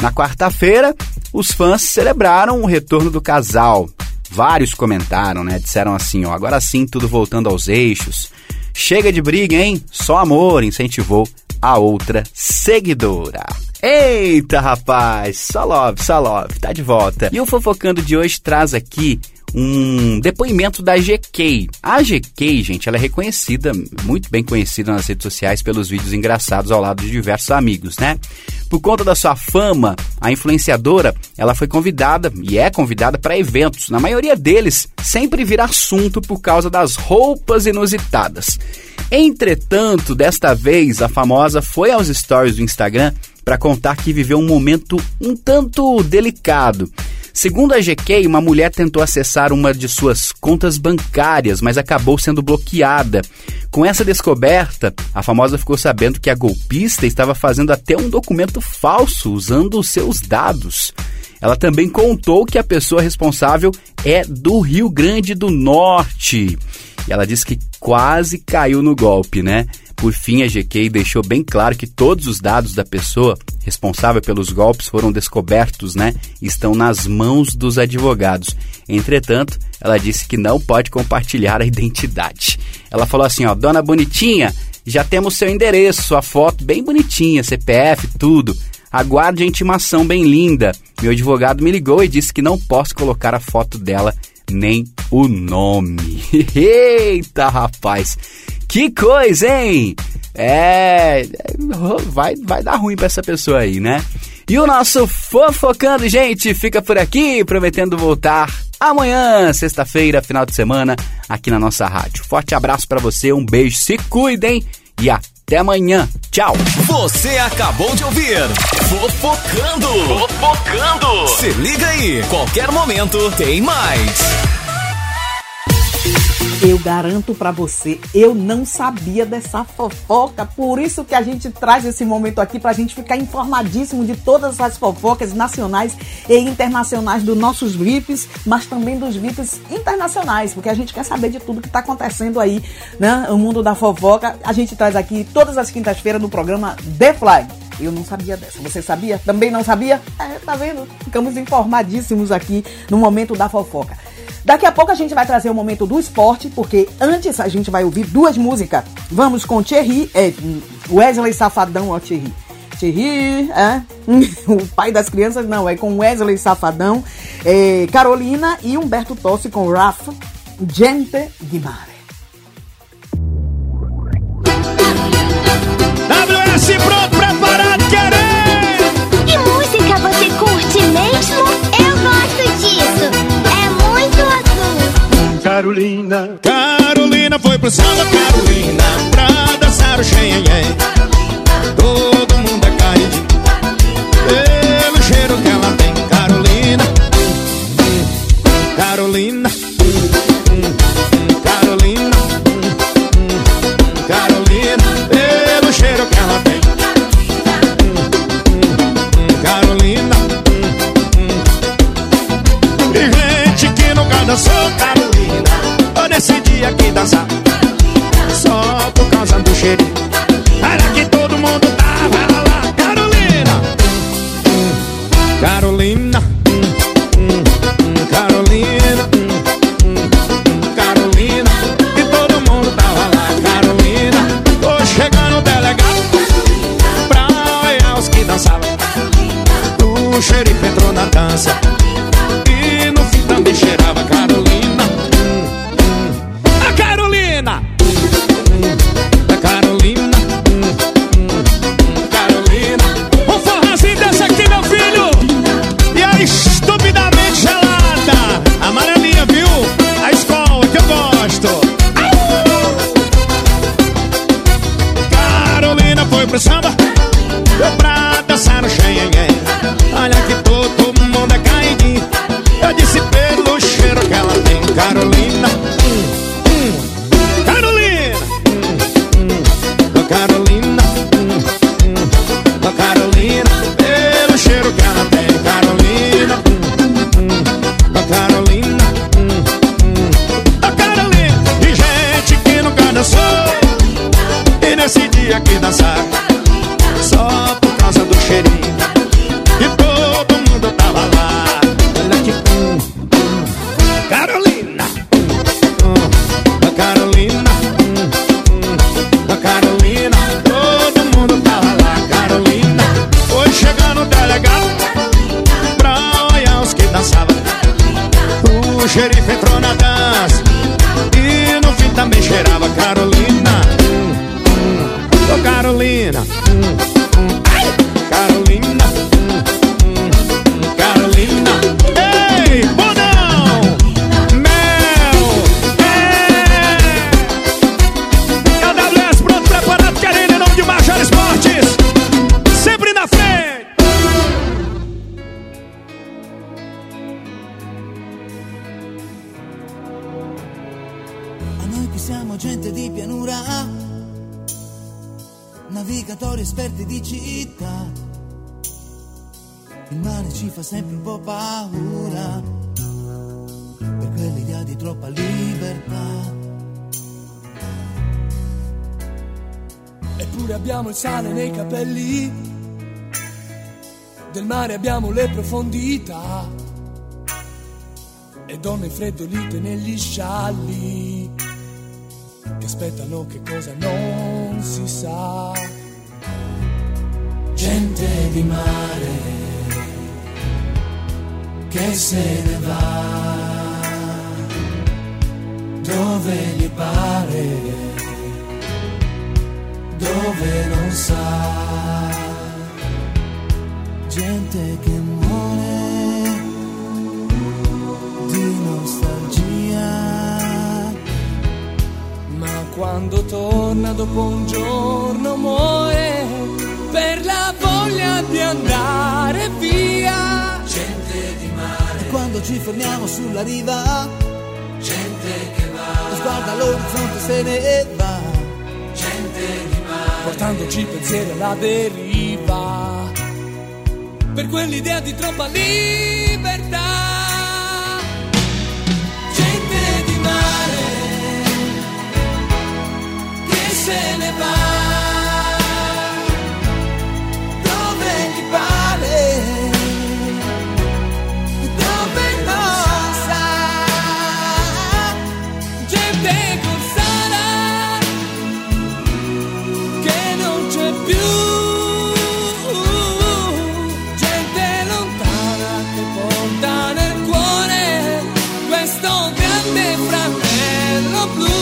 Speaker 19: Na quarta-feira, os fãs celebraram o retorno do casal. Vários comentaram, né? Disseram assim, ó, agora sim tudo voltando aos eixos. Chega de briga, hein? Só amor, incentivou a outra seguidora. Eita, rapaz! Só love, só love, tá de volta. E o Fofocando de hoje traz aqui um depoimento da GK. A GK, gente, ela é reconhecida, muito bem conhecida nas redes sociais pelos vídeos engraçados ao lado de diversos amigos, né? Por conta da sua fama, a influenciadora, ela foi convidada e é convidada para eventos. Na maioria deles, sempre vira assunto por causa das roupas inusitadas. Entretanto, desta vez, a famosa foi aos stories do Instagram para contar que viveu um momento um tanto delicado. Segundo a GK, uma mulher tentou acessar uma de suas contas bancárias, mas acabou sendo bloqueada. Com essa descoberta, a famosa ficou sabendo que a golpista estava fazendo até um documento falso usando os seus dados. Ela também contou que a pessoa responsável é do Rio Grande do Norte. E ela disse que quase caiu no golpe, né? Por fim, a GK deixou bem claro que todos os dados da pessoa responsável pelos golpes foram descobertos, né? Estão nas mãos dos advogados. Entretanto, ela disse que não pode compartilhar a identidade. Ela falou assim, ó, dona bonitinha, já temos seu endereço, sua foto bem bonitinha, CPF, tudo. Aguarde a intimação bem linda. Meu advogado me ligou e disse que não posso colocar a foto dela nem o nome. Eita, rapaz! Que coisa, hein? É. Vai, vai dar ruim pra essa pessoa aí, né? E o nosso Fofocando, gente, fica por aqui, prometendo voltar amanhã, sexta-feira, final de semana, aqui na nossa rádio. Forte abraço para você, um beijo, se cuidem e até amanhã. Tchau.
Speaker 18: Você acabou de ouvir Fofocando. Fofocando. Se liga aí, qualquer momento tem mais.
Speaker 4: Eu garanto para você, eu não sabia dessa fofoca, por isso que a gente traz esse momento aqui pra gente ficar informadíssimo de todas as fofocas nacionais e internacionais dos nossos VIPs, mas também dos VIPs internacionais, porque a gente quer saber de tudo que tá acontecendo aí, né? O mundo da fofoca. A gente traz aqui todas as quintas-feiras no programa The Fly. Eu não sabia dessa. Você sabia? Também não sabia? É, tá vendo? Ficamos informadíssimos aqui no momento da fofoca. Daqui a pouco a gente vai trazer o momento do esporte, porque antes a gente vai ouvir duas músicas. Vamos com Thierry, é, Wesley Safadão, ó Thierry. Thierry, é, o pai das crianças, não, é com Wesley Safadão, é, Carolina e Humberto Tossi com Rafa, Gente Mare.
Speaker 15: WS pronto, preparado, querer!
Speaker 20: Carolina.
Speaker 21: Carolina foi pro Santa Carolina pra dançar o xenhenhen. Todo mundo é caridinho. aqui dançar. Só por causa do cheirinho.
Speaker 1: abbiamo le profondità e donne freddolite negli scialli che aspettano che cosa non si sa.
Speaker 22: Gente di mare che se ne va. ne va, gente di mare,
Speaker 1: portandoci pensieri alla deriva, per quell'idea di troppa libertà.
Speaker 22: Gente di mare, che se ne va. με φραγμένο μπλου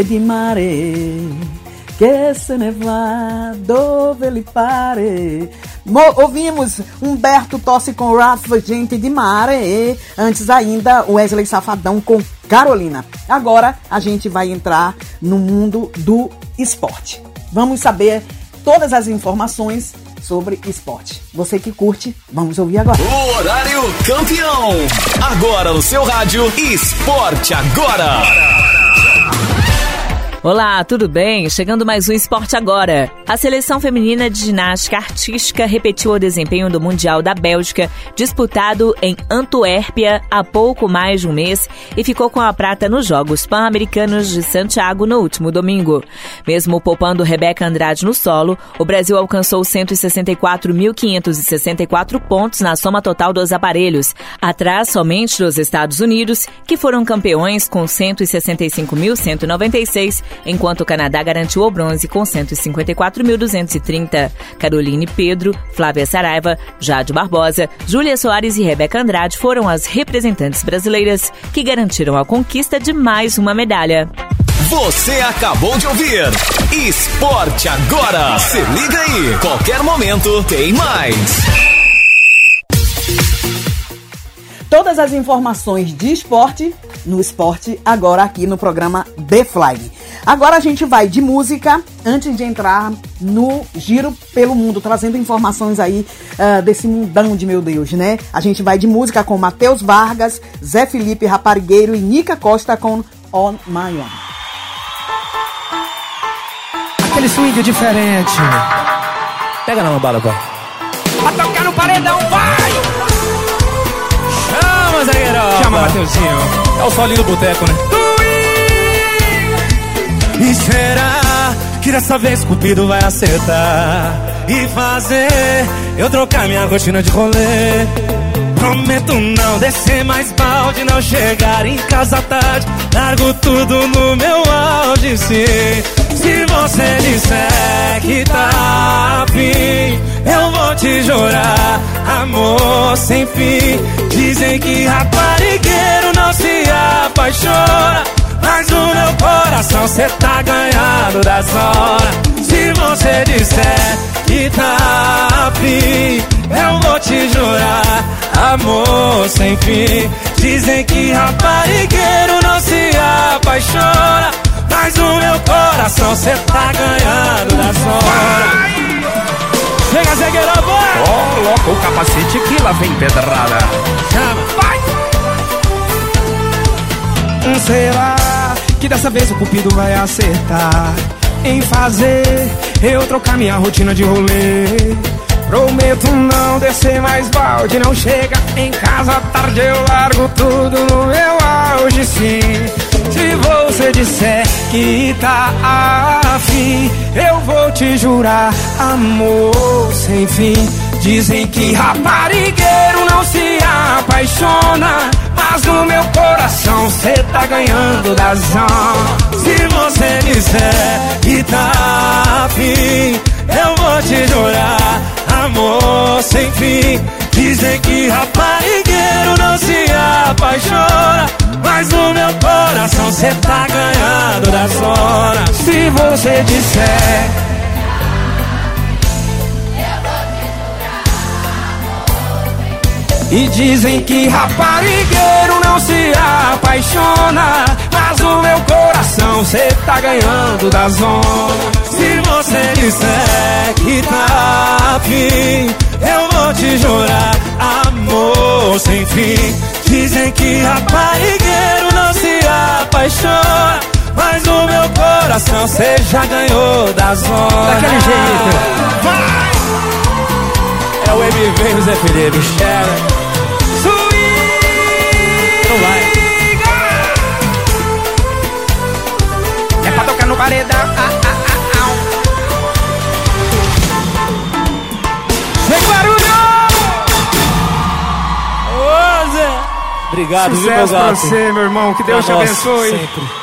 Speaker 1: Gente
Speaker 8: di mare
Speaker 4: che se ne va dove lhe pare. Mo- ouvimos Humberto Tosse com Rafa, Gente de Mare antes ainda Wesley Safadão com Carolina. Agora a gente vai entrar no mundo do esporte. Vamos saber todas as informações sobre esporte. Você que curte, vamos ouvir agora.
Speaker 18: O horário campeão. Agora no seu rádio Esporte Agora.
Speaker 23: Olá, tudo bem? Chegando mais um Esporte Agora. A seleção feminina de ginástica artística repetiu o desempenho do Mundial da Bélgica, disputado em Antuérpia há pouco mais de um mês, e ficou com a prata nos Jogos Pan-Americanos de Santiago no último domingo. Mesmo poupando Rebeca Andrade no solo, o Brasil alcançou 164.564 pontos na soma total dos aparelhos, atrás somente dos Estados Unidos, que foram campeões com 165.196 enquanto o Canadá garantiu o bronze com 154.230. Caroline Pedro, Flávia Saraiva, Jade Barbosa, Júlia Soares e Rebeca Andrade foram as representantes brasileiras que garantiram a conquista de mais uma medalha.
Speaker 18: Você acabou de ouvir Esporte Agora. Se liga aí, qualquer momento tem mais.
Speaker 4: Todas as informações de esporte no esporte agora aqui no programa The Fly. Agora a gente vai de música antes de entrar no giro pelo mundo, trazendo informações aí uh, desse mundão de meu Deus, né? A gente vai de música com Matheus Vargas, Zé Felipe Raparigueiro e Nica Costa com On My Own.
Speaker 24: Aquele swing diferente.
Speaker 25: Pega na lambada, vai.
Speaker 24: Pra tocar no paredão, vai!
Speaker 25: Chama, zagueirão.
Speaker 24: Chama, Mateuzinho.
Speaker 25: É o solinho do boteco, né?
Speaker 8: E será que dessa vez Cupido vai acertar e fazer eu trocar minha rotina de rolê? Prometo não descer mais balde, não chegar em casa tarde. Largo tudo no meu auge, sim. Se você disser que tá afim, eu vou te jurar, amor sem fim. Dizem que raparigueiro não se apaixona. Mas no meu coração cê tá ganhando das horas Se você disser que tá afim Eu vou te jurar, amor sem fim Dizem que raparigueiro não se apaixona Mas no meu coração cê tá ganhando das horas Chega, Zegueira, vai!
Speaker 24: Coloca o capacete que lá vem pedrada.
Speaker 8: Chama, vai!
Speaker 24: Será que dessa vez o cupido vai acertar em fazer eu trocar minha rotina de rolê? Prometo não descer mais balde, não chega em casa tarde, eu largo tudo no meu auge, sim. Se você disser que tá afim, eu vou te jurar, amor sem fim. Dizem que raparigueiro não se apaixona, mas no meu coração cê tá ganhando da zona.
Speaker 8: Se você disser que tá afim, eu vou te jurar, amor sem fim. Dizem que raparigueiro não se apaixona, mas no meu coração cê tá ganhando da zona.
Speaker 24: Se você disser E dizem que raparigueiro não se apaixona Mas no meu coração cê tá ganhando da zona.
Speaker 8: Se você disser que tá afim Eu vou te jurar amor sem fim. Dizem que raparigueiro não se apaixona Mas no meu coração cê já ganhou da zona.
Speaker 24: Daquele jeito.
Speaker 8: Vai!
Speaker 25: É o MV José Felipe enxerga Swing
Speaker 8: Não vai.
Speaker 26: É
Speaker 27: pra
Speaker 8: tocar no paredão. Ah, ah, ah. ah Sem barulho! Ô Zé! Obrigado, Sucesso viu, meu gato? pra você, meu irmão. Que Deus pra te abençoe.
Speaker 28: sempre.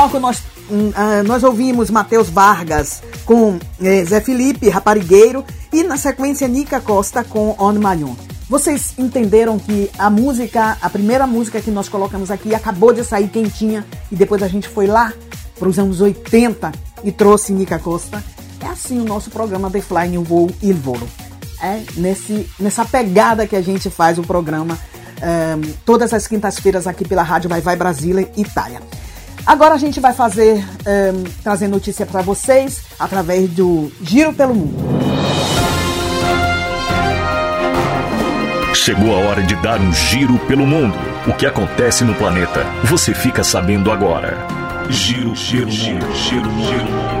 Speaker 28: Bloco nós, hum, ah, nós ouvimos Matheus Vargas com eh, Zé Felipe, Raparigueiro, e na sequência Nica Costa com On Malhon. Vocês entenderam que a música, a primeira música que nós colocamos aqui acabou de sair quentinha e depois a gente foi lá para os anos 80 e trouxe Nica Costa. É assim o nosso programa The Fly New Voo Il Volo. É nesse, nessa pegada que a gente faz o programa ehm, todas as quintas-feiras aqui pela Rádio Vai Vai Brasília, Itália. Agora a gente vai fazer, ehm, trazer notícia para vocês através do Giro pelo Mundo.
Speaker 29: Chegou a hora de dar um giro pelo mundo. O que acontece no planeta, você fica sabendo agora. Giro, giro, giro, giro, giro.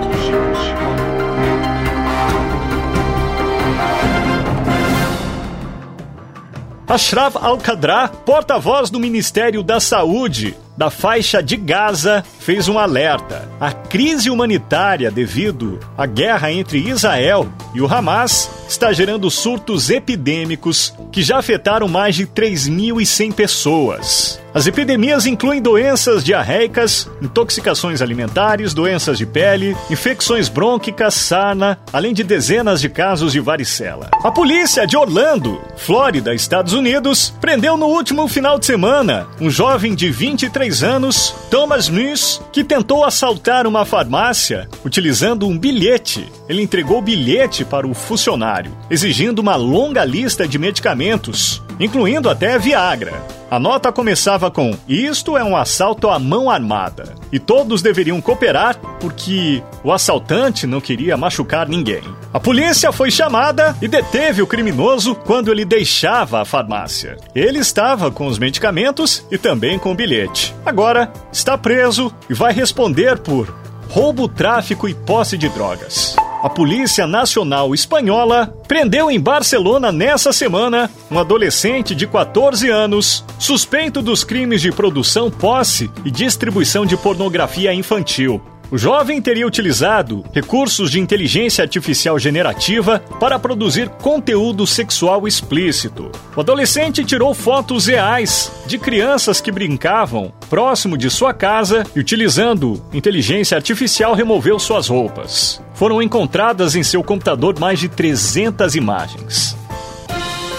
Speaker 30: Ashraf Al-Qadra, porta-voz do Ministério da Saúde,
Speaker 29: da faixa de Gaza fez um alerta. A crise humanitária devido à guerra entre Israel e o Hamas está gerando surtos epidêmicos que já afetaram mais de 3.100 pessoas. As epidemias incluem doenças diarreicas, intoxicações alimentares, doenças de pele, infecções brônquicas, sarna, além de dezenas de casos de varicela. A polícia de Orlando, Flórida, Estados Unidos, prendeu no último final de semana um jovem de 23 anos, Thomas Nuss, que tentou assaltar uma farmácia utilizando um bilhete. Ele entregou o bilhete para o funcionário, exigindo uma longa lista de medicamentos, incluindo até Viagra. A nota começava com: Isto é um assalto à mão armada. E todos deveriam cooperar porque o assaltante não queria machucar ninguém. A polícia foi chamada e deteve o criminoso quando ele deixava a farmácia. Ele estava com os medicamentos e também com o bilhete. Agora está preso e vai responder por roubo, tráfico e posse de drogas. A Polícia Nacional Espanhola prendeu em Barcelona nessa semana um adolescente de 14 anos suspeito dos crimes de produção, posse e distribuição de pornografia infantil. O jovem teria utilizado recursos de inteligência artificial generativa para produzir conteúdo sexual explícito. O adolescente tirou fotos reais de crianças que brincavam próximo de sua casa e, utilizando inteligência artificial, removeu suas roupas. Foram encontradas em seu computador mais de 300 imagens.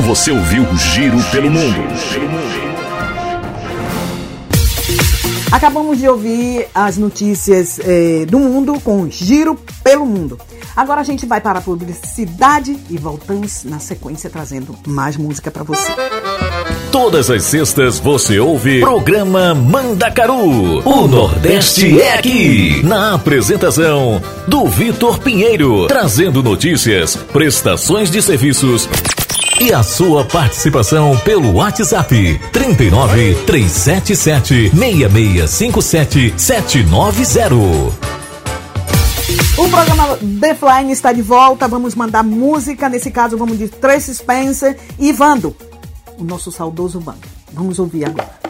Speaker 31: Você ouviu o Giro pelo Mundo.
Speaker 4: Acabamos de ouvir as notícias eh, do mundo com Giro pelo Mundo. Agora a gente vai para a publicidade e voltamos na sequência trazendo mais música para você.
Speaker 31: Todas as sextas você ouve programa Mandacaru. O Nordeste é aqui. Na apresentação do Vitor Pinheiro, trazendo notícias, prestações de serviços e a sua participação pelo WhatsApp 39 377 6657 790.
Speaker 4: O programa The Flying está de volta. Vamos mandar música. Nesse caso, vamos de Tracy Spencer e Vando, o nosso saudoso Vando. Vamos ouvir agora.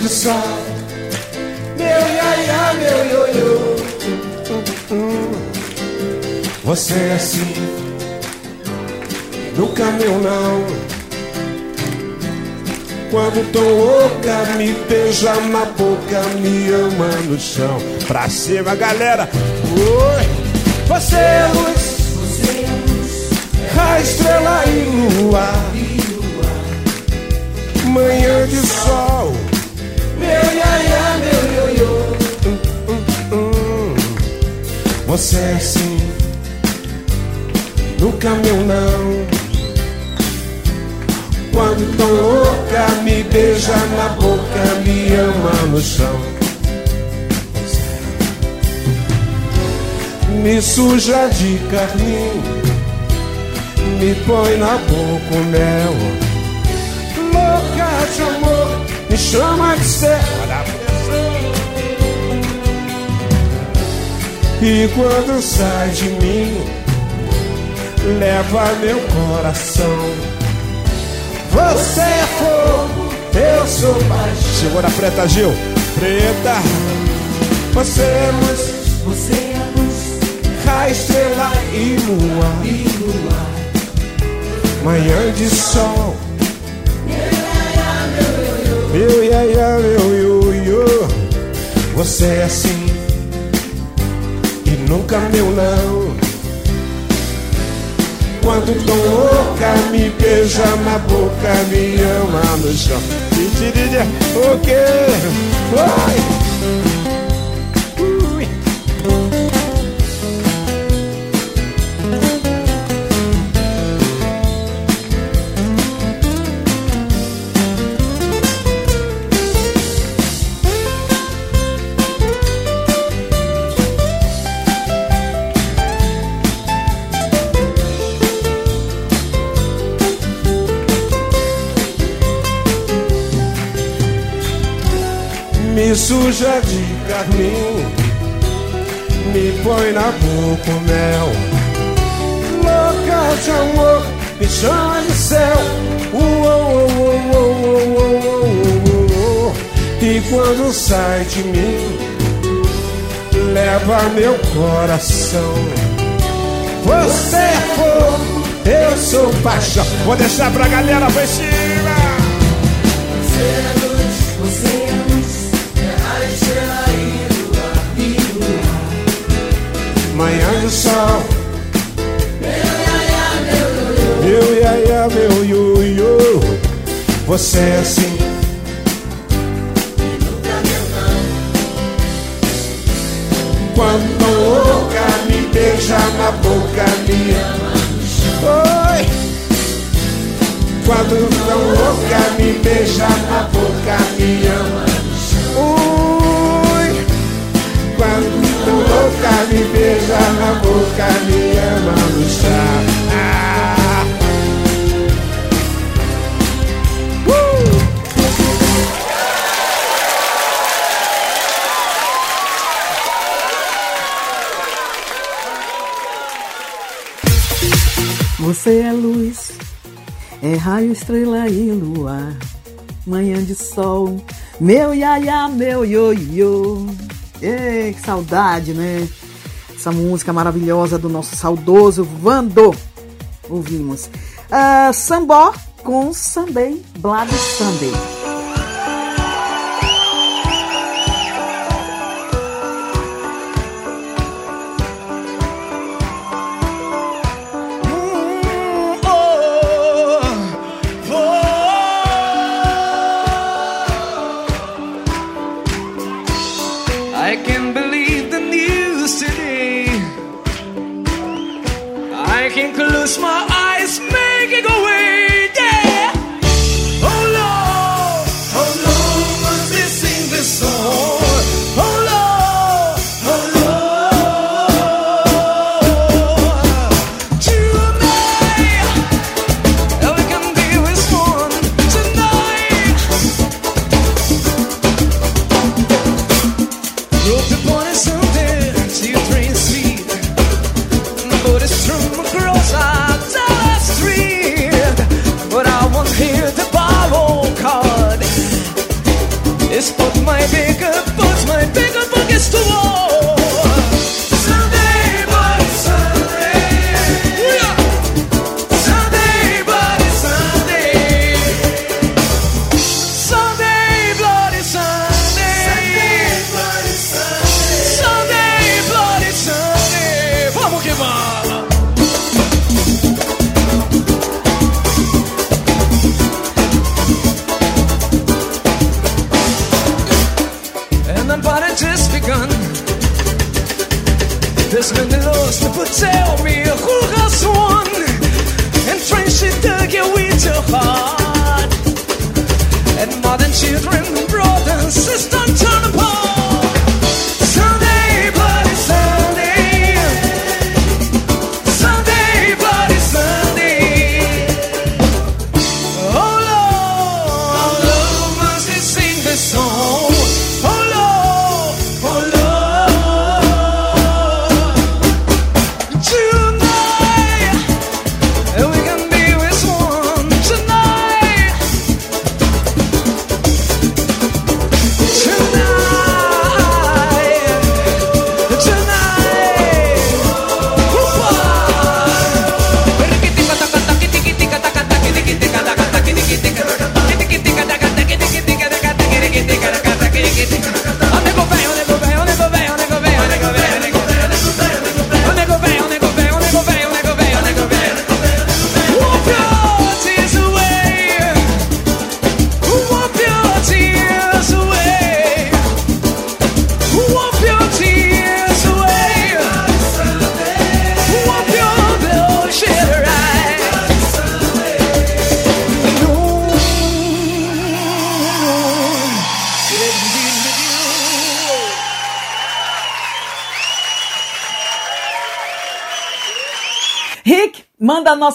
Speaker 7: De sol, meu iaia, meu ioiô. Você é assim, nunca meu não. Quando tô louca, me beija na boca, me ama no chão. Pra cima, galera. Oi, você é luz, a estrela e lua, manhã de sol. Você é assim, nunca meu não. Quando tô louca, me beija na boca, me ama no chão. Me suja de carmim, me põe na boca o mel. Louca de amor, me chama de céu. E quando sai de mim, leva meu coração. Você é fogo, eu sou paixão. Chegou na preta, Gil. Preta, você é luz,
Speaker 17: Você é luz,
Speaker 7: a estrela e lua,
Speaker 17: e lua,
Speaker 7: manhã de sol. Meu iaia, meu ioiô, você é assim nunca meu não. Quando tô louca, me beija na boca, me ama no chão. O quê? Oi! Suja de carmim, me põe na boca o mel. Louca de amor, me chama de céu. E quando sai de mim, leva meu coração. Você é fogo, eu sou paixão. Vou deixar pra galera cima.
Speaker 17: Você é luz, você é luz,
Speaker 7: Manhã de sol,
Speaker 17: Meu iaia, meu
Speaker 7: meu ioiô. Você é assim,
Speaker 17: nunca meu não.
Speaker 7: quando louca, me beija na boca, me ama. Oi! Quando tô louca, me beija na boca, me ama. Ui! Quando tô louca, me beija na boca, me ama no chão. Ah!
Speaker 4: Você é luz, é raio, estrela e lua, manhã de sol, meu iaia, meu ioiô. Ei, que saudade, né? Essa música maravilhosa do nosso saudoso Vando. Ouvimos. Ah, Sambó com Sunday, Blood Sunday.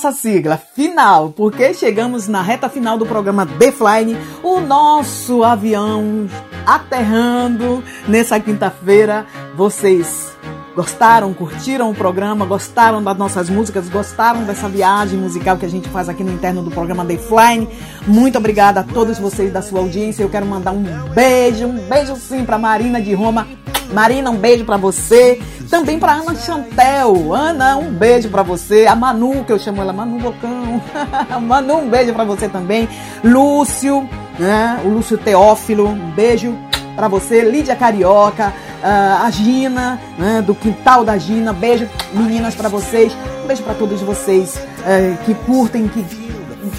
Speaker 4: Nossa sigla final, porque chegamos na reta final do programa The Flying, o nosso avião aterrando nessa quinta-feira. Vocês gostaram, curtiram o programa, gostaram das nossas músicas, gostaram dessa viagem musical que a gente faz aqui no interno do programa The Flying? Muito obrigada a todos vocês da sua audiência. Eu quero mandar um beijo, um beijo sim para Marina de Roma. Marina, um beijo para você. Também para Ana Chantel. Ana, um beijo para você. A Manu, que eu chamo ela Manu Bocão. Manu, um beijo para você também. Lúcio, né? O Lúcio Teófilo, um beijo para você. Lídia Carioca, ah, a Gina, né? do Quintal da Gina. Beijo, meninas, para vocês. Um beijo para todos vocês eh, que curtem, que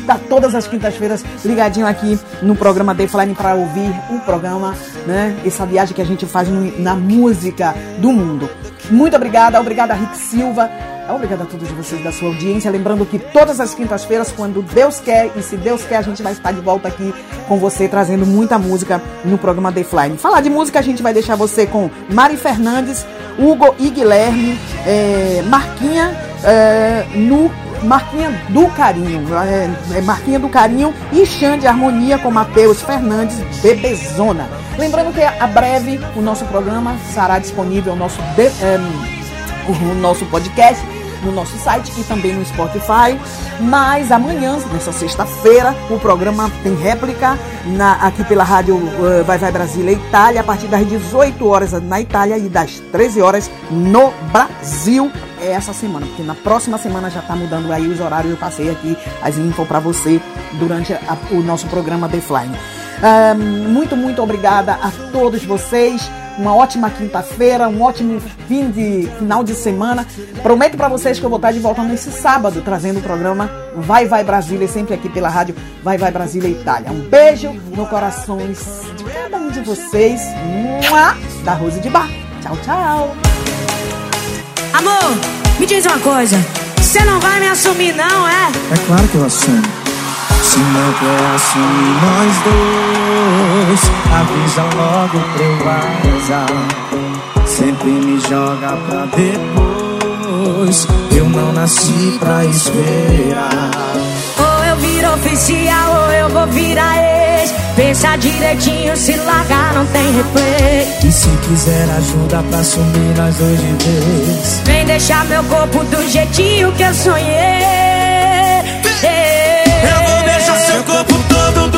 Speaker 4: tá todas as quintas-feiras ligadinho aqui no programa The Flying para ouvir o programa, né? Essa viagem que a gente faz no- na música do mundo. Muito obrigada, obrigada Rick Silva. Obrigada a todos vocês da sua audiência. Lembrando que todas as quintas-feiras, quando Deus quer, e se Deus quer, a gente vai estar de volta aqui com você, trazendo muita música no programa The Flying. Falar de música, a gente vai deixar você com Mari Fernandes, Hugo e Guilherme, eh, Marquinha eh, no Marquinha do Carinho, é, é Marquinha do Carinho e Xande Harmonia com Matheus Fernandes, Bebezona. Lembrando que a breve o nosso programa estará disponível o nosso, de- é, o nosso podcast no nosso site e também no Spotify. Mas amanhã, nessa sexta-feira, o programa tem réplica na- aqui pela rádio eh, Vai Vai Brasília Itália, a partir das 18 horas na Itália e das 13 horas no Brasil. É essa semana, porque na próxima semana já está mudando aí os horários. Eu passei aqui as info para você durante a- o nosso programa The Flying. Ah, muito, muito obrigada a todos vocês. Uma ótima quinta-feira, um ótimo fim de final de semana. Prometo para vocês que eu vou estar de volta nesse sábado, trazendo o programa Vai Vai Brasília, sempre aqui pela rádio Vai Vai Brasília Itália. Um beijo no corações de cada um de vocês. Mua! Da Rose de Bar. Tchau, tchau.
Speaker 32: Amor, me diz uma coisa. Você não vai me assumir, não, é?
Speaker 17: É claro que eu assumo. Se não quer assumir nós dois, avisa logo pra eu vazar. Sempre me joga pra depois. Eu não nasci pra esperar.
Speaker 32: Ou eu viro oficial ou eu vou virar ex. Pensa direitinho, se largar não tem replay.
Speaker 17: E se quiser ajuda pra assumir nós dois de vez.
Speaker 32: Vem deixar meu corpo do jeitinho que eu sonhei.
Speaker 17: Eu vou deixar seu corpo todo do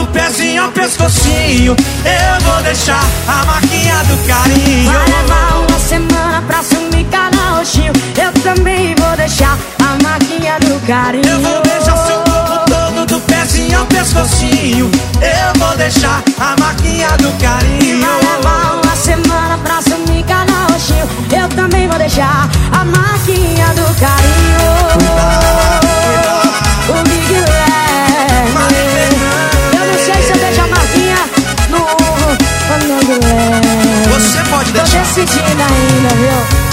Speaker 17: pezinho ao pescocinho. Eu vou deixar a marquinha do carinho.
Speaker 32: Vai levar uma semana pra sumir cada roxinho. Eu também vou deixar a marquinha do carinho.
Speaker 17: Eu vou deixar seu corpo todo do pezinho ao pescocinho. Eu vou deixar a marquinha do carinho.
Speaker 32: Vai levar uma semana pra sumir cada roxinho. Eu também vou deixar a marquinha do carinho. é.
Speaker 17: Você pode deixar.
Speaker 32: Tô decidindo ainda, viu?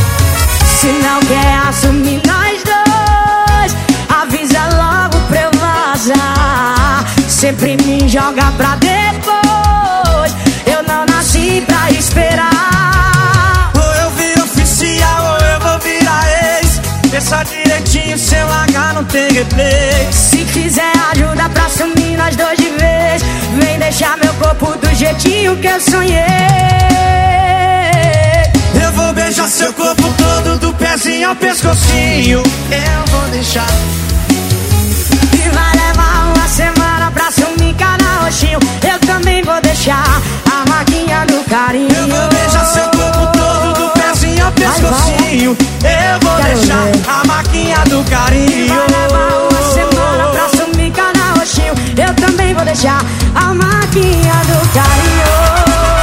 Speaker 32: Se não quer assumir nós dois, avisa logo pra eu vazar. Sempre me joga pra depois. Eu não nasci pra esperar.
Speaker 17: Ou eu viro oficial ou eu vou virar ex. Pensa direitinho, seu H não tem replay.
Speaker 32: Se quiser ajuda pra assumir nós dois de vez, vem deixar meu corpo do jeitinho que eu sonhei.
Speaker 17: Eu vou beijar seu corpo todo, do pezinho ao pescocinho. Eu vou deixar.
Speaker 32: E vai levar uma semana pra sumir cada roxinho. Eu também vou deixar a maquinha do carinho.
Speaker 17: Eu vou beijar seu corpo todo, do pezinho ao pescocinho. Eu vou
Speaker 32: Quero
Speaker 17: deixar
Speaker 32: ver.
Speaker 17: a maquinha do carinho.
Speaker 32: beijar a marquinha
Speaker 33: do carinho